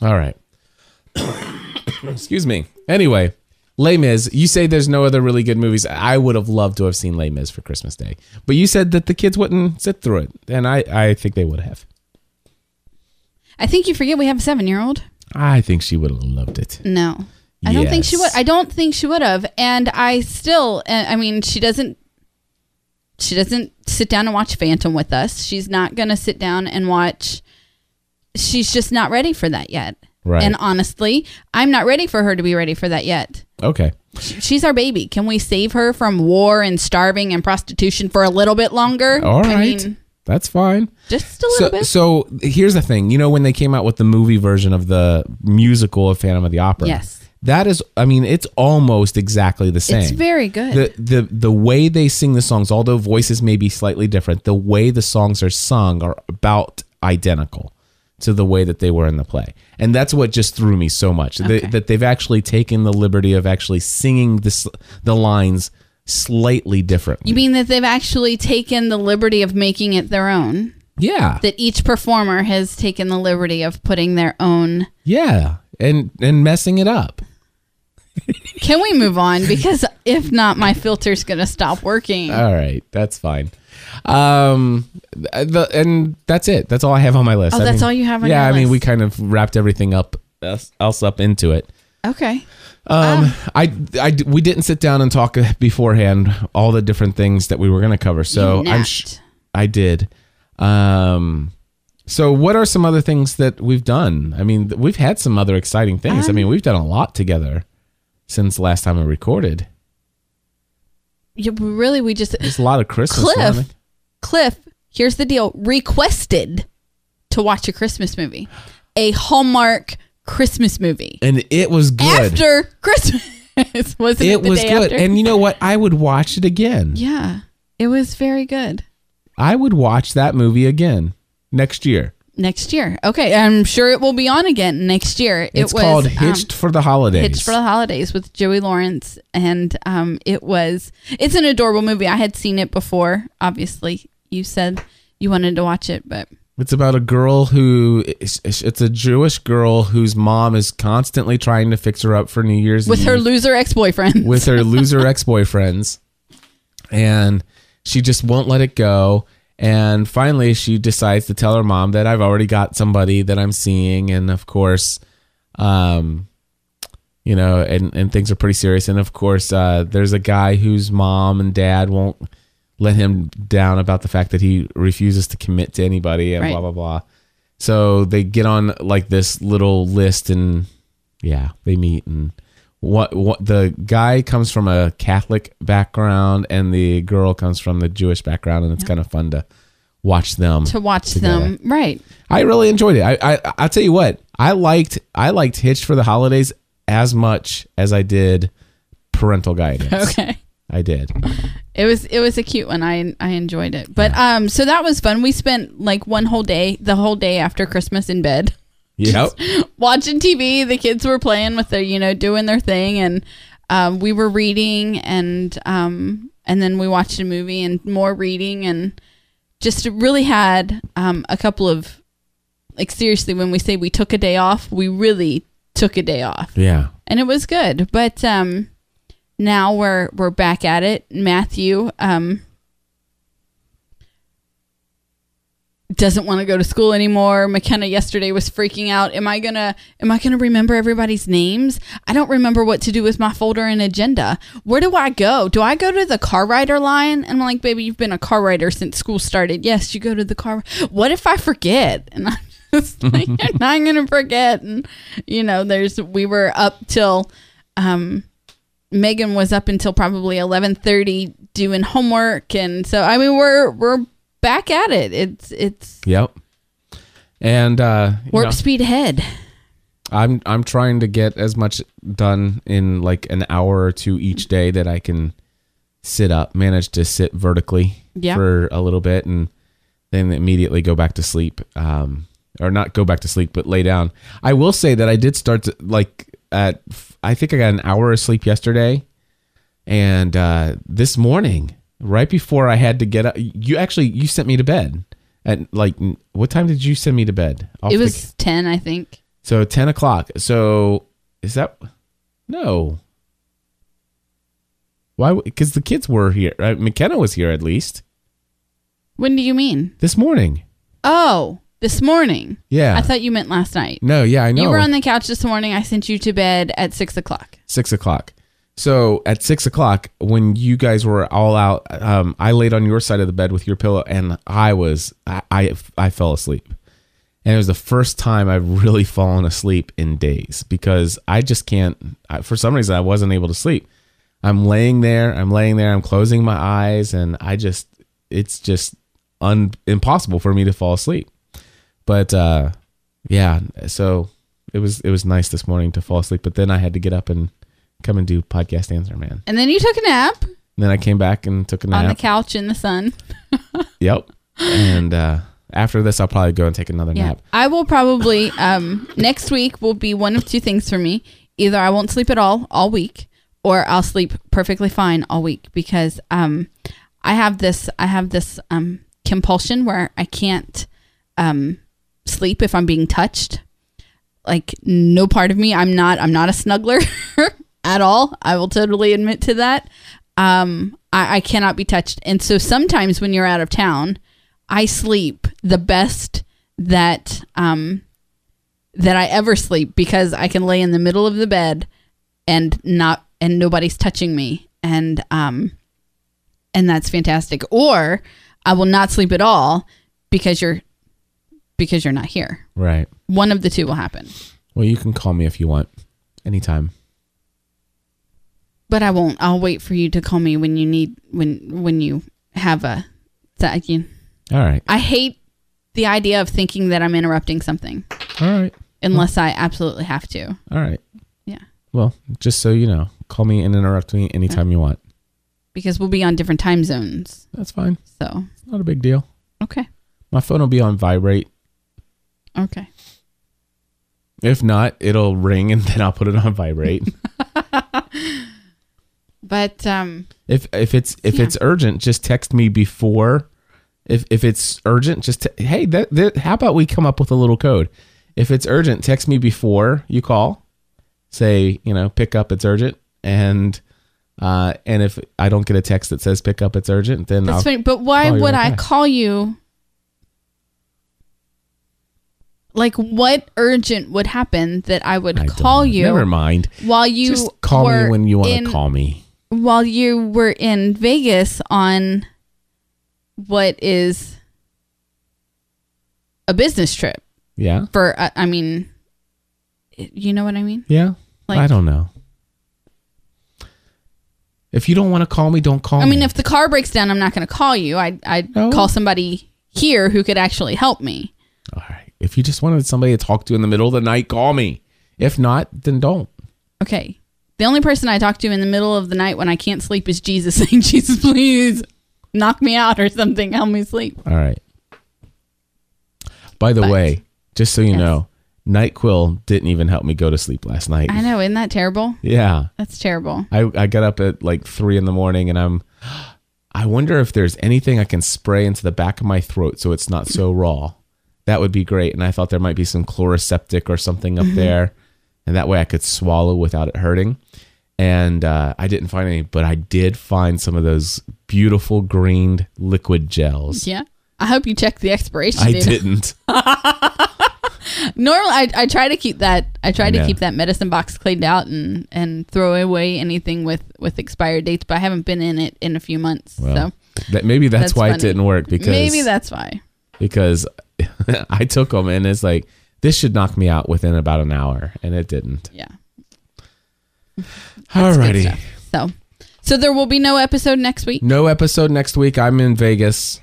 All right. <coughs> Excuse me. Anyway, Les Mis, you say there's no other really good movies. I would have loved to have seen Les Mis for Christmas Day. But you said that the kids wouldn't sit through it. And I, I think they would have. I think you forget we have a seven year old. I think she would have loved it. No. I don't think she would. Yes. I don't think she would have. And I still, I mean, she doesn't. She doesn't sit down and watch Phantom with us. She's not going to sit down and watch. She's just not ready for that yet. Right. And honestly, I'm not ready for her to be ready for that yet. Okay. She's our baby. Can we save her from war and starving and prostitution for a little bit longer? All right. I mean, That's fine. just a little So, bit. so here's the thing. You know, when they came out with the movie version of the musical of Phantom of the Opera. Yes. That is, I mean, it's almost exactly the same. It's very good. the the the way they sing the songs, although voices may be slightly different, the way the songs are sung are about identical to the way that they were in the play, and that's what just threw me so much They- Okay. that they've actually taken the liberty of actually singing this the lines slightly differently. you mean that they've actually taken the liberty of making it their own? yeah, that each performer has taken the liberty of putting their own. yeah, and and messing it up. Can we move on? Because if not, my filter's going to stop working. All right, that's fine. Um, the, and that's it. That's all I have on my list. Oh, I that's mean- all you have on yeah, your I mean, we kind of wrapped everything up else up into it. okay. Um, I, I, we didn't sit down and talk beforehand all the different things that we were going to cover. So I'm, sh- I did. Um, so what are some other things that we've done? I mean, we've had some other exciting things. I Um, mean, we've done a lot together since last time we recorded. Yeah, but really, we just. There's a lot of Christmas. Cliff, running. Cliff, here's the deal requested to watch a Christmas movie, a Hallmark Christmas movie. and it was good. After Christmas. <laughs> Wasn't it, it the was good. after? And you know what? I would watch it again. yeah, it was very good. I would watch that movie again next year. Next year. Okay, I'm sure it will be on again next year. It's it was, called um, Hitched for the Holidays. Hitched for the Holidays with Joey Lawrence, and um, it was it's an adorable movie. I had seen it before. Obviously, you said you wanted to watch it, but It's about a girl who it's, it's a Jewish girl whose mom is constantly trying to fix her up for New Year's with Eve her loser ex boyfriend. with her loser <laughs> ex-boyfriends and she just won't let it go and finally she decides to tell her mom that I've already got somebody that I'm seeing. And of course um you know and and things are pretty serious. And of course uh there's a guy whose mom and dad won't let him down about the fact that he refuses to commit to anybody and Right. blah blah blah. So they get on like this little list and yeah they meet and what what the guy comes from a Catholic background and the girl comes from the Jewish background and it's kind of fun to watch them to watch together. them, right? I really enjoyed it. I I I'll tell you what I liked I liked Hitched for the Holidays as much as I did Parental Guidance. <laughs> Okay. I did. It was it was a cute one. I I enjoyed it. But um so that was fun. We spent like one whole day, the whole day after Christmas in bed Yep. <laughs> watching TV. The kids were playing with their, you know, doing their thing and um we were reading and um and then we watched a movie and more reading and just really had um a couple of like seriously when we say we took a day off, we really took a day off Yeah. and it was good. But um, now we're we're back at it. Matthew, um, doesn't want to go to school anymore. McKenna yesterday was freaking out. Am I gonna am I gonna remember everybody's names? I don't remember what to do with my folder and agenda. Where do I go? Do I go to the car rider line? And I'm like, baby, you've been a car rider since school started. Yes, you go to the car. What if I forget? <laughs> And I'm just like, "I'm <laughs> not gonna forget. And you know, there's we were up till um Megan was up until probably 11:30 doing homework and so I mean we're we're back at it. It's it's Yep. And uh, warp know, speed head. I'm I'm trying to get as much done in like an hour or two each day that I can sit up, manage to sit vertically Yeah. for a little bit, and then immediately go back to sleep. Um, or not go back to sleep, but lay down. I will say that I did start to like at I think I got an hour of sleep yesterday, and uh, this morning, right before I had to get up, you actually you sent me to bed at like what time did you send me to bed? Off It the- was 10, I think. so ten o'clock. So is that no? Why? Because the kids were here. Uh, McKenna was here at least When do you mean? this morning. Oh, this morning. Yeah. I thought you meant last night. No, yeah, I know. You were on the couch this morning. I sent you to bed at six o'clock. six o'clock. So at six o'clock, when you guys were all out, um, I laid on your side of the bed with your pillow, and I was I I, I fell asleep, and it was the first time I've really fallen asleep in days because I just can't. I, for some reason, I wasn't able to sleep. I'm laying there. I'm laying there. I'm closing my eyes, and I just it's just un, impossible for me to fall asleep. But uh, yeah, so it was it was nice this morning to fall asleep, but then I had to get up and come and do podcast answer man. And then you took a nap And then I came back and took a nap on the couch in the sun. <laughs> Yep. and uh, after this, I'll probably go and take another Yeah. nap. I will probably um next week will be one of two things for me. Either I won't sleep at all all week or I'll sleep perfectly fine all week because um I have this I have this um compulsion where I can't um sleep if I'm being touched. Like no part of me I'm not I'm not a snuggler <laughs> at all. I will totally admit to that. Um I, I cannot be touched. And so sometimes when you're out of town, I sleep the best that um that I ever sleep because I can lay in the middle of the bed and not and nobody's touching me and um and that's fantastic or I will not sleep at all because you're because you're not here. Right. One of the two will happen. Well, you can call me if you want, anytime. But I won't. I'll wait for you to call me when you need when when you have a you All right. I hate the idea of thinking that I'm interrupting something All right. unless I absolutely have to. All right. Yeah. Well, just so you know, call me and interrupt me anytime you want. Because we'll be on different time zones. That's fine. So, Not a big deal. okay. My phone will be on vibrate. Okay. If not, it'll ring and <laughs> then I'll put it on vibrate. <laughs> But um if if it's if Yeah. it's urgent, just text me before. If if it's urgent, just te- hey, that, that how about we come up with a little code? If it's urgent, text me before you call. Say you know pick up, it's urgent, and uh and if I don't get a text that says pick up, it's urgent, then that's I'll funny. But why would right I back. call you? Like what urgent would happen that I would I call you Never mind. while you Just call me when you want to call me. While you were in Vegas on what is a business trip Yeah, for uh, I mean you know what I mean? yeah. Like- I don't know. If you don't want to call me, don't call I me. mean if the car breaks down I'm not going to call you. I I No. call somebody here who could actually help me. All right. If you just wanted somebody to talk to in the middle of the night, call me. If not, then don't. Okay. The only person I talk to in the middle of the night when I can't sleep is Jesus <laughs> saying, Jesus, please knock me out or something. Help me sleep. All right. By the But- way, just so you Yes. know, NyQuil didn't even help me go to sleep last night. I know. Isn't that terrible? Yeah. That's terrible. I, I got up at like three in the morning and I'm, <gasps> I wonder if there's anything I can spray into the back of my throat so it's not so <laughs> raw. That would be great. And I thought there might be some Chloraseptic or something up mm-hmm. there. And that way I could swallow without it hurting. And uh, I didn't find any, but I did find some of those beautiful green liquid gels. Yeah. I hope you checked the expiration date. I didn't. <laughs> Normally, I, I try to keep that. I try to keep that medicine box cleaned out and and throw away anything with with expired dates. But I haven't been in it in a few months, Well, so that maybe that's, That's why funny. it didn't work because maybe that's why. because <laughs> I took them and it's like this should knock me out within about an hour and it didn't. Yeah. Alrighty. So, so there will be no episode next week, No episode next week. I'm in Vegas.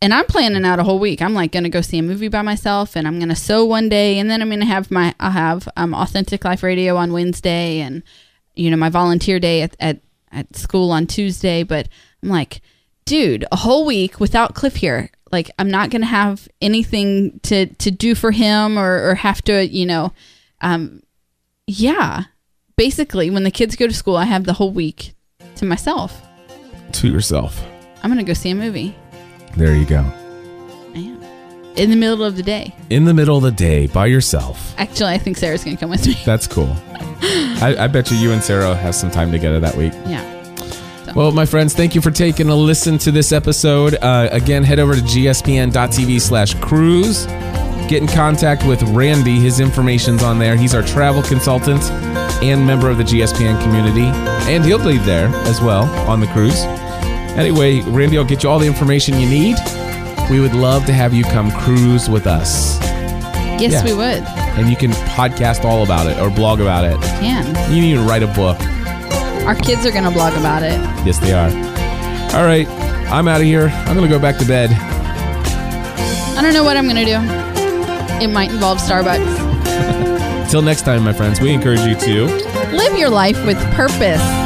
and I'm planning out a whole week. I'm like gonna go see a movie by myself, and I'm gonna sew one day, and then I'm gonna have my I'll have um authentic life radio on Wednesday, and you know my volunteer day at at at school on Tuesday. But I'm like, dude, a whole week without Cliff here. Like I'm not gonna have anything to to do for him or or have to you know, um, yeah. Basically, when the kids go to school, I have the whole week to myself. To yourself. I'm gonna go see a movie. There you go. I am. In the middle of the day. In the middle of the day by yourself. Actually, I think Sarah's gonna come with me. That's cool. <laughs> I, I bet you you and Sarah have some time together that week. Yeah. Well, my friends, thank you for taking a listen to this episode. Uh, again, head over to gspn.tv slash cruise. Get in contact with Randy. His information's on there. He's our travel consultant and member of the GSPN community. And he'll be there as well on the cruise. Anyway, Randy will get you all the information you need. We would love to have you come cruise with us. Yes, Yeah. we would. And you can podcast all about it or blog about it. You Can. You need to write a book. Our kids are gonna blog about it. Yes, they are. All right, I'm out of here. I'm going to go back to bed. I don't know what I'm gonna do. It might involve Starbucks. <laughs> Till next time, my friends, we encourage you to Live your life with purpose.